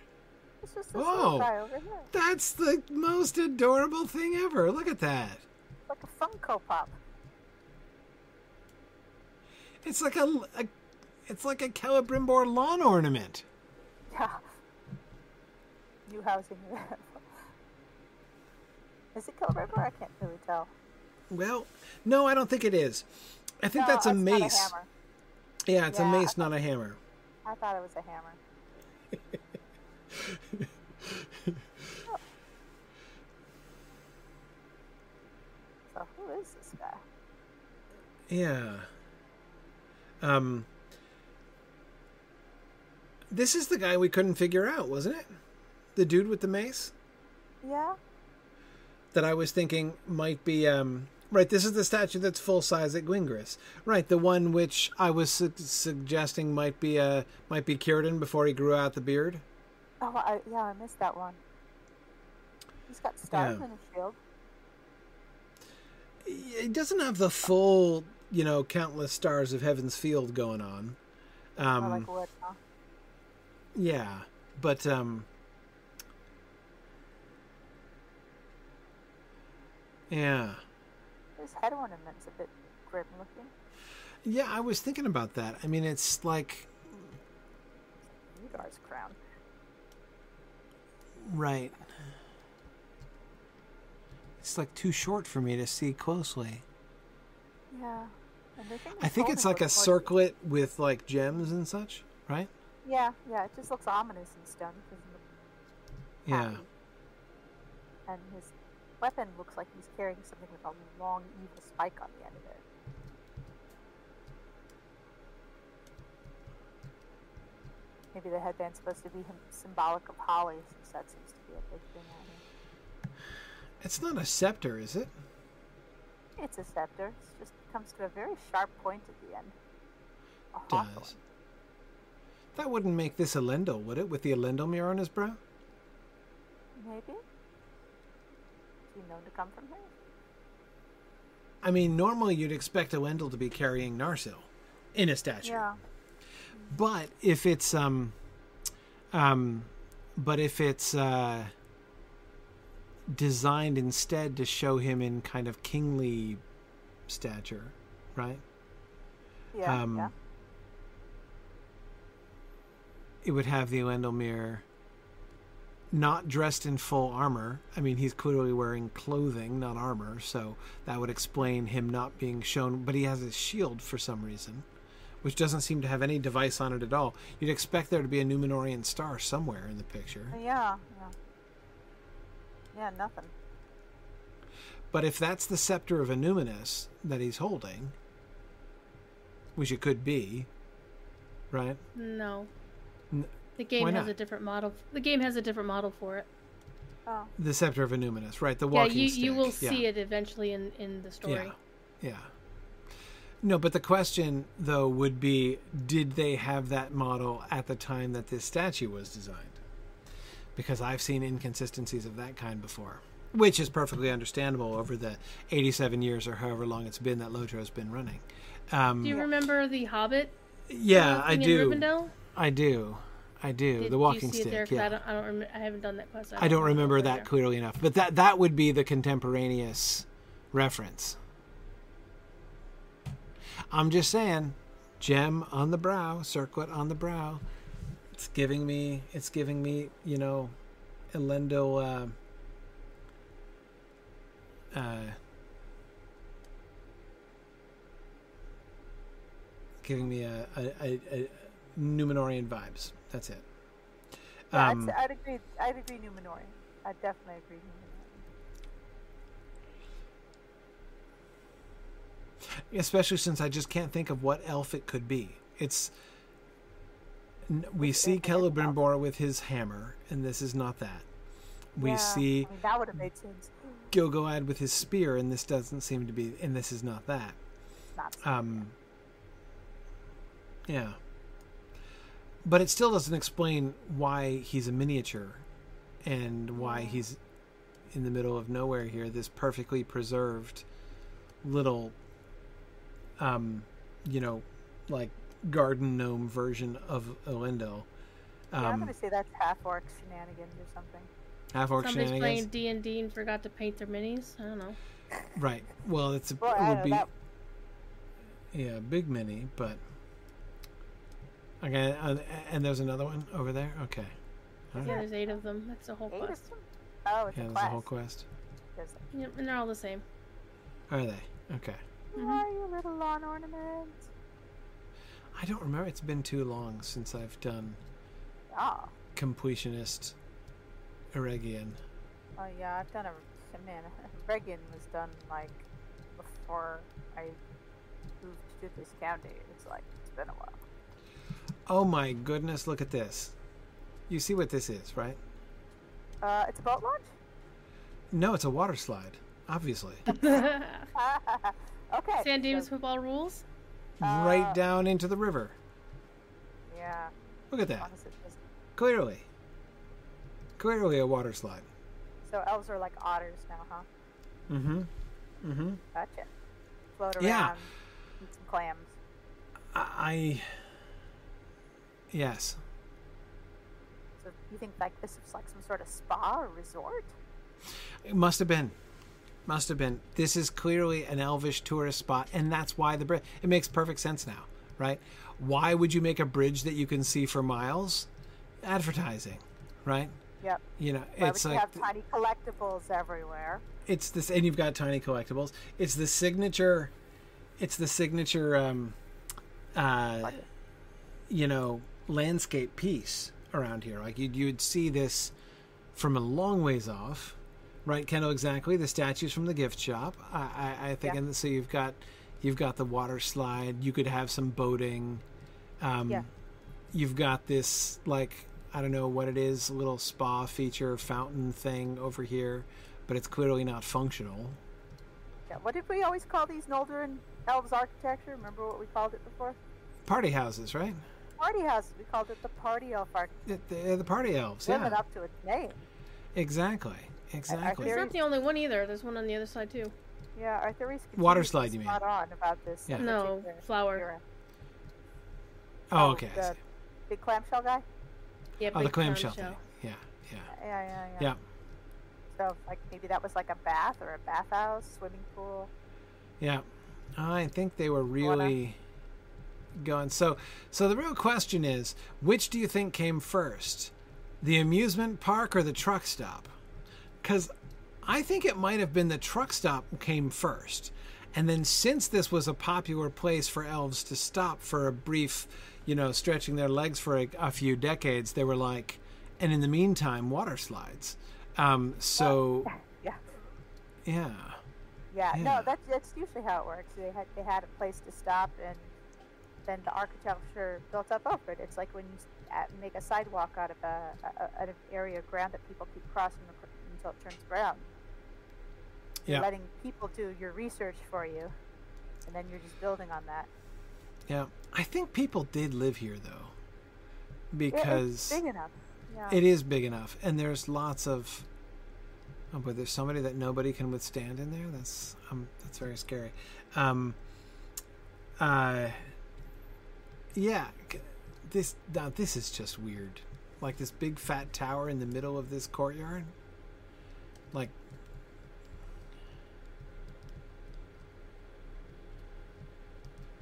It's just this little guy over here. That's the most adorable thing ever. Look at that. Like a Funko Pop. It's like a, a it's like a Celebrimbor lawn ornament. Yeah. New housing. *laughs* Is it Celebrimbor? I can't really tell. Well, no, I don't think it is. I think No, that's a it's mace. hammer. yeah, it's a mace, I not a hammer. I thought it was a hammer. *laughs* so who is this guy? Yeah. Um This is the guy we couldn't figure out, wasn't it? The dude with the mace Yeah. that I was thinking might be um right, this is the statue that's full size at Gwingris. Right, the one which I was su- suggesting might be uh might be Círdan before he grew out the beard. Oh, I, yeah, I missed that one. He's got stars Yeah. in his shield. It doesn't have the full, you know, countless stars of Heaven's Field going on. Um like wood, huh? Yeah, but um Yeah. His head ornament's a bit grim looking. Yeah, I was thinking about that. I mean, it's like Udar's crown. Right. It's like too short for me to see closely. Yeah. I think it's like a circlet with like gems and such, right? Yeah, yeah. It just looks ominous and stunned because of the Yeah. And his weapon looks like he's carrying something with a long, evil spike on the end of it. Maybe the headband's supposed to be symbolic of holly, since that seems to be a big thing out here. It's not a scepter, is it? It's a scepter. It just comes to a very sharp point at the end. Does. That wouldn't make this a Elendil, would it? With the Elendilmir on his brow? Maybe? Is he known to come from here? I mean, normally you'd expect a Elendil to be carrying Narsil in a statue. Yeah. But if it's um um but if it's uh designed instead to show him in kind of kingly stature, right? Yeah. Um, yeah. It would have the Elendilmir not dressed in full armor. I mean, he's clearly wearing clothing, not armor, so that would explain him not being shown. But he has his shield for some reason, which doesn't seem to have any device on it at all. You'd expect there to be a Numenorian star somewhere in the picture. Yeah. Yeah. Yeah. Nothing. But if that's the scepter of Annúminas that he's holding, which it could be, right? No. N- The game has a different model. The game has a different model for it. Oh. The scepter of Annúminas, right? The walking. Yeah, you stick. you will yeah. see it eventually in in the story. Yeah. Yeah. No, but the question though would be did they have that model at the time that this statue was designed? Because I've seen inconsistencies of that kind before, which is perfectly understandable over the 87 years or however long it's been that Lotro's been running. Um, Do you remember the Hobbit? yeah, I do. Rivendell? I do. I do. Did the walking you see stick. there? yeah. I don't. I don't. Rem- I haven't done that quest. I don't remember that clearly enough, but that that would be the contemporaneous reference. I'm just saying, gem on the brow, circlet on the brow. It's giving me. It's giving me. You know, Elendo. Uh, uh, giving me a, a, a, a Numenorian vibes. That's it. Yeah, Um, I'd, I'd agree. I'd agree Numenorian. I'd definitely agree Numenorian. Especially since I just can't think of what elf it could be. It's we see Celebrimbor with his hammer, and this is not that. We Yeah, see I mean, that would have made sense. Gil-galad with his spear, and this doesn't seem to be, and this is not that. Not Um, yeah, but it still doesn't explain why he's a miniature and why he's in the middle of nowhere here. This perfectly preserved little, um, you know, like garden gnome version of Elendil. yeah, I'm Um, gonna say that's half orc shenanigans or something. half orc Somebody's shenanigans. playing D and D and forgot to paint their minis. I don't know. Right. Well, it's a, Boy, it would know be that. yeah, big mini, but okay. Uh, and there's another one over there. Okay. All Yeah, there's eight of them. That's a whole Eight quest. Oh, it's Yeah, a there's a whole quest. There's Yep, and they're all the same. Are they? Okay. Who Mhm. are you, little lawn ornament? I don't remember. It's been too long since I've done Ah, completionist Eregion. oh yeah, I've done a man. *laughs* Regan was done like before I moved to this county. It's like it's been a while. Oh my goodness! Look at this. You see what this is, right? Uh, it's a boat launch. No, it's a water slide. Obviously, *laughs* *laughs* okay. San Dimas so- football rules. right Uh, down into the river. yeah. Look at that. long as it doesn't- Clearly, clearly a water slide. So elves are like otters now, huh? Mm-hmm. Mm-hmm. Gotcha. Float around, Yeah. eat some clams. I. Yes. So you think like this is like some sort of spa or resort? It must have been. Must have been. This is clearly an elvish tourist spot, and that's why the bridge. It makes perfect sense now, right? Why would you make a bridge that you can see for miles? Advertising, right? Yep. You know, Why it's would you like have tiny collectibles everywhere? it's this, and you've got tiny collectibles. It's the signature. It's the signature. Um, uh, you know, landscape piece around here. Like you'd you'd see this from a long ways off, right? Kendall, exactly. The statues from the gift shop. I, I, I think, Yeah. and so you've got you've got the water slide. You could have some boating. Um, Yeah. You've got this like I don't know what it is, little spa feature fountain thing over here, but it's clearly not functional. Yeah. What did we always call these Noldorin elves architecture? Remember what we called it before? Party houses, right? Party houses. We called it the party elf architecture. The, the, the party elves, Living yeah, up to its name. exactly, exactly. He's not the only one either. There's one on the other side too. Yeah, Arthur Reese Water continues to slide, you mean. Spot on about this. Yeah. No, flower. era. Oh, okay. I The big clamshell guy. Yeah, Oh, the clamshell clamshell. thing. Yeah, yeah, Yeah, yeah, yeah. yeah, So like maybe that was like a bath or a bathhouse, swimming pool. yeah. I think they were really going. So, so the real question is, which do you think came first, the amusement park or the truck stop? Because I think it might have been the truck stop came first, and then since this was a popular place for elves to stop for a brief, you know, stretching their legs for a, a few decades, they were like, and in the meantime, water slides. Um, so Yeah. yeah. Yeah, Yeah. no, that's that's usually how it works. They had they had a place to stop, and then the architecture built up over it. It's like when you uh, make a sidewalk out of a, a, an area of ground that people keep crossing until it turns brown. You're Yeah. letting people do your research for you, and then you're just building on that. Yeah, I think people did live here though, Yeah, it's because big enough. Yeah. it is big enough, and there's lots of. Oh, but there's somebody that nobody can withstand in there. That's um, that's very scary. Um, uh, yeah, this now this is just weird. Like this big fat tower in the middle of this courtyard. Like.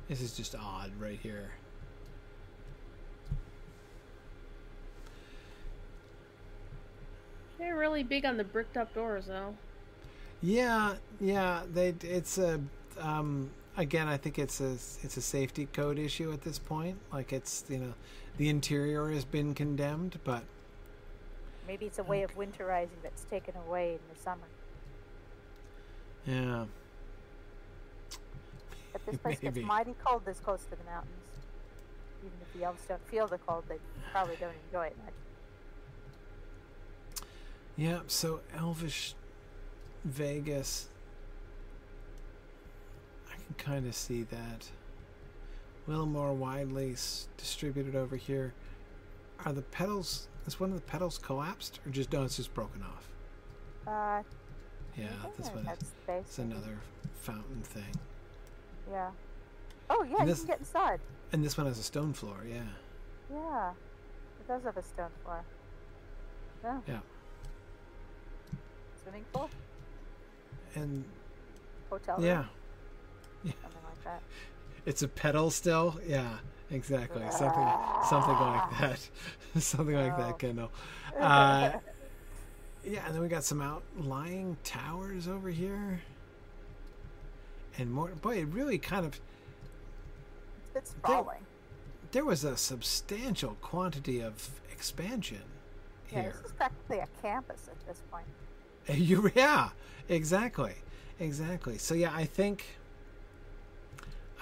This is just odd right here. They're really big on the bricked up doors though. Yeah, yeah. They it's a um, again. I think it's a it's a safety code issue at this point. Like it's you know, the interior has been condemned, but Maybe it's a way of winterizing that's taken away in the summer. yeah, But this place Maybe. gets mighty cold this close to the mountains. Even if the elves don't feel the cold, they probably don't enjoy it much. yeah. So Elvish Vegas, I can kind of see that. A little more widely s- distributed over here. Are the petals Is one of the petals collapsed, or just no? It's just broken off. Uh, Yeah, I this think one. that's what. it's another fountain thing, Yeah. Oh yeah, And you this- can get inside. and this one has a stone floor. Yeah. Yeah. It does have a stone floor. Yeah. Yeah. Swimming pool, And hotel room, yeah, something like that. *laughs* it's a petal still. Yeah, exactly. Something, something like that. *laughs* something like that, Kendall. *laughs* Uh, yeah, and then we got some outlying towers over here, and more. Boy, it really kind of It's sprawling. there was a substantial quantity of expansion here. Yeah, this is practically a campus at this point. *laughs* You yeah, exactly, exactly. So yeah, I think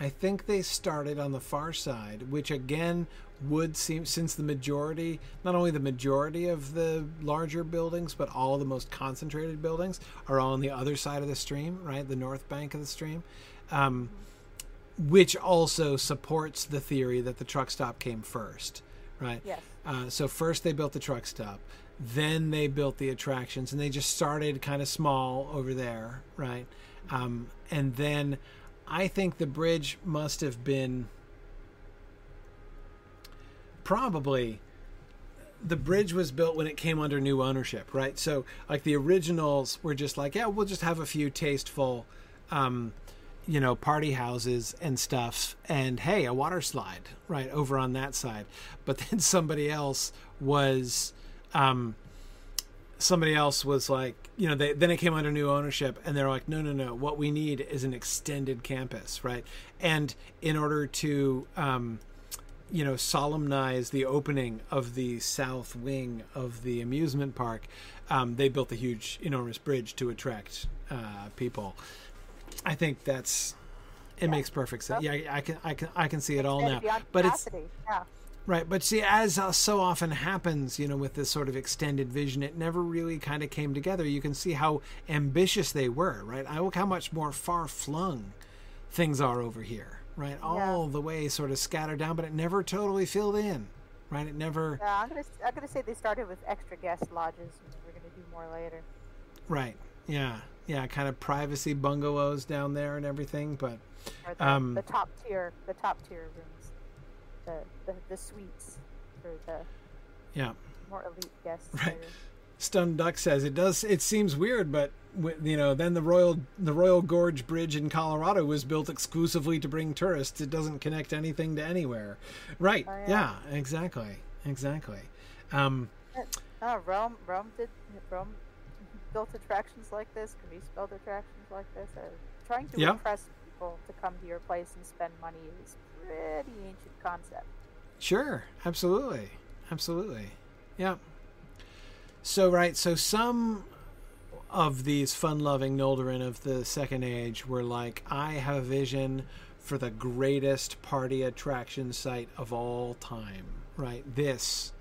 I think they started on the far side, which again would seem since the majority, not only the majority of the larger buildings, but all the most concentrated buildings are all on the other side of the stream, right, the north bank of the stream. Um, which also supports the theory that the truck stop came first, right? Yes. Uh, so first they built the truck stop, then they built the attractions, and they just started kind of small over there, right? Um, and then I think the bridge must have been probably the bridge was built when it came under new ownership, right? So like the originals were just like, yeah, we'll just have a few tasteful, um, you know, party houses and stuff, and hey, a water slide right over on that side. But then somebody else was, um, somebody else was like, you know, they, then it came under new ownership, and they're like, no, no, no, what we need is an extended campus, right? And in order to, um, you know, solemnize the opening of the south wing of the amusement park, um, they built a huge, enormous bridge to attract uh, people. I think that's it makes perfect sense. Yeah, I can, I can, I can see it all now. But it's yeah. Right, but see, as uh, so often happens, you know, with this sort of extended vision, it never really kind of came together. You can see how ambitious they were, right? I look how much more far flung things are over here, right? All the way sort of scattered down, but it never totally filled in, right? It never, Yeah, I'm gonna I'm gonna say they started with extra guest lodges, and we're gonna do more later. right? Yeah, yeah, kind of privacy bungalows down there and everything, but Or the, Um, the top tier, the top tier rooms, the the, the suites for the yeah. more elite guests. Right. Stun Duck says it does. It seems weird, but you know, then the Royal the Royal Gorge Bridge in Colorado was built exclusively to bring tourists. It doesn't connect anything to anywhere. Right? Oh, yeah. yeah. Exactly. Exactly. Um, Oh, Rome, Rome did Rome built attractions like this. Can Greece built attractions like this. Uh, trying to Yeah. impress people to come to your place and spend money is pretty ancient concept. sure. Absolutely. Absolutely. Yeah. So right. So some of these fun-loving Noldorin of the Second Age were like, I have a vision for the greatest party attraction site of all time. Right. This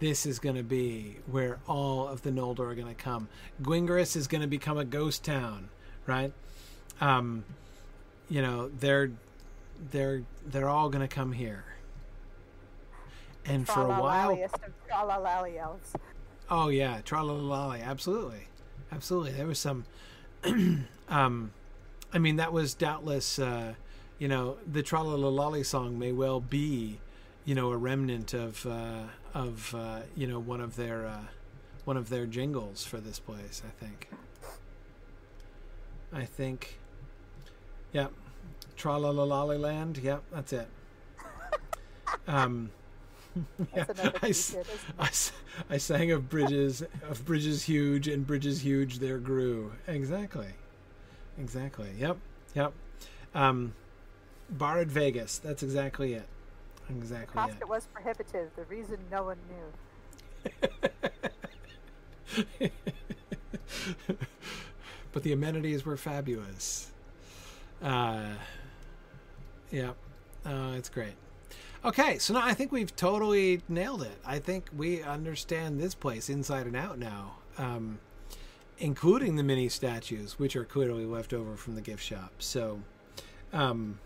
this is going to be where all of the Noldor are going to come. Gwingris is going to become a ghost town, right? Um, you know, they're they're they're all going to come here. And for a while, oh yeah, tralalali, absolutely, absolutely. There was some, *clears throat* um, I mean, that was doubtless, uh, you know, the tralalali song may well be, you know, a remnant of uh, of uh, you know one of their uh, one of their jingles for this place. I think. I think. Yep. La land. Yep, that's it. *laughs* Um, yeah, I, s- t-shirt, isn't it? I I sang of bridges, of bridges huge, and bridges huge there grew. Exactly, exactly. Yep, yep. Um, Bar at Vegas. That's exactly it. Exactly Cost it. it was prohibitive. The reason no one knew. *laughs* but the amenities were fabulous. Uh, yeah, uh, it's great. Okay, so now I think we've totally nailed it. I think we understand this place inside and out now, um, including the mini statues, which are clearly left over from the gift shop. So, um,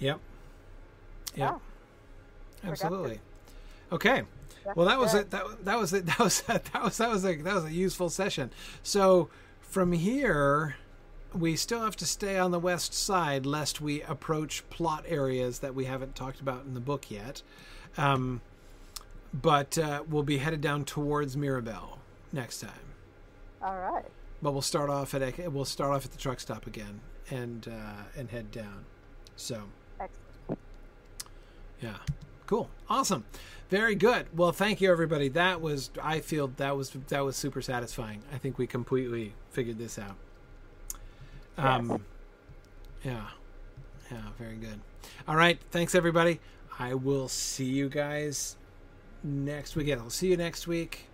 yep, yep, Oh, absolutely. Okay. Well, that was it. That, that was it. *laughs* That was that was that was a that was a useful session. So from here, we still have to stay on the west side lest we approach plot areas that we haven't talked about in the book yet. Um, but uh, we'll be headed down towards Mirobel next time. All right. But we'll start off at we'll start off at the truck stop again and uh, and head down. So. Excellent. Yeah. Cool. Awesome. Very good. Well, thank you everybody. That was I feel that was that was super satisfying. I think we completely figured this out. Um Yes. yeah. Yeah, very good. All right, thanks everybody. I will see you guys next weekend. I'll see you next week.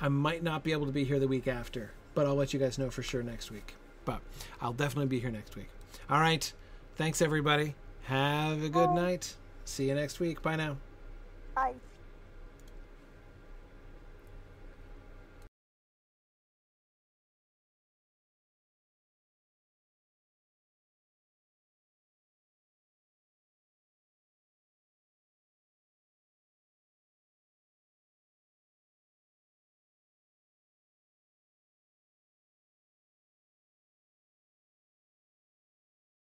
I might not be able to be here the week after, but I'll let you guys know for sure next week. But I'll definitely be here next week. All right. Thanks everybody. Have a good Bye. night. See you next week. Bye now. Bye.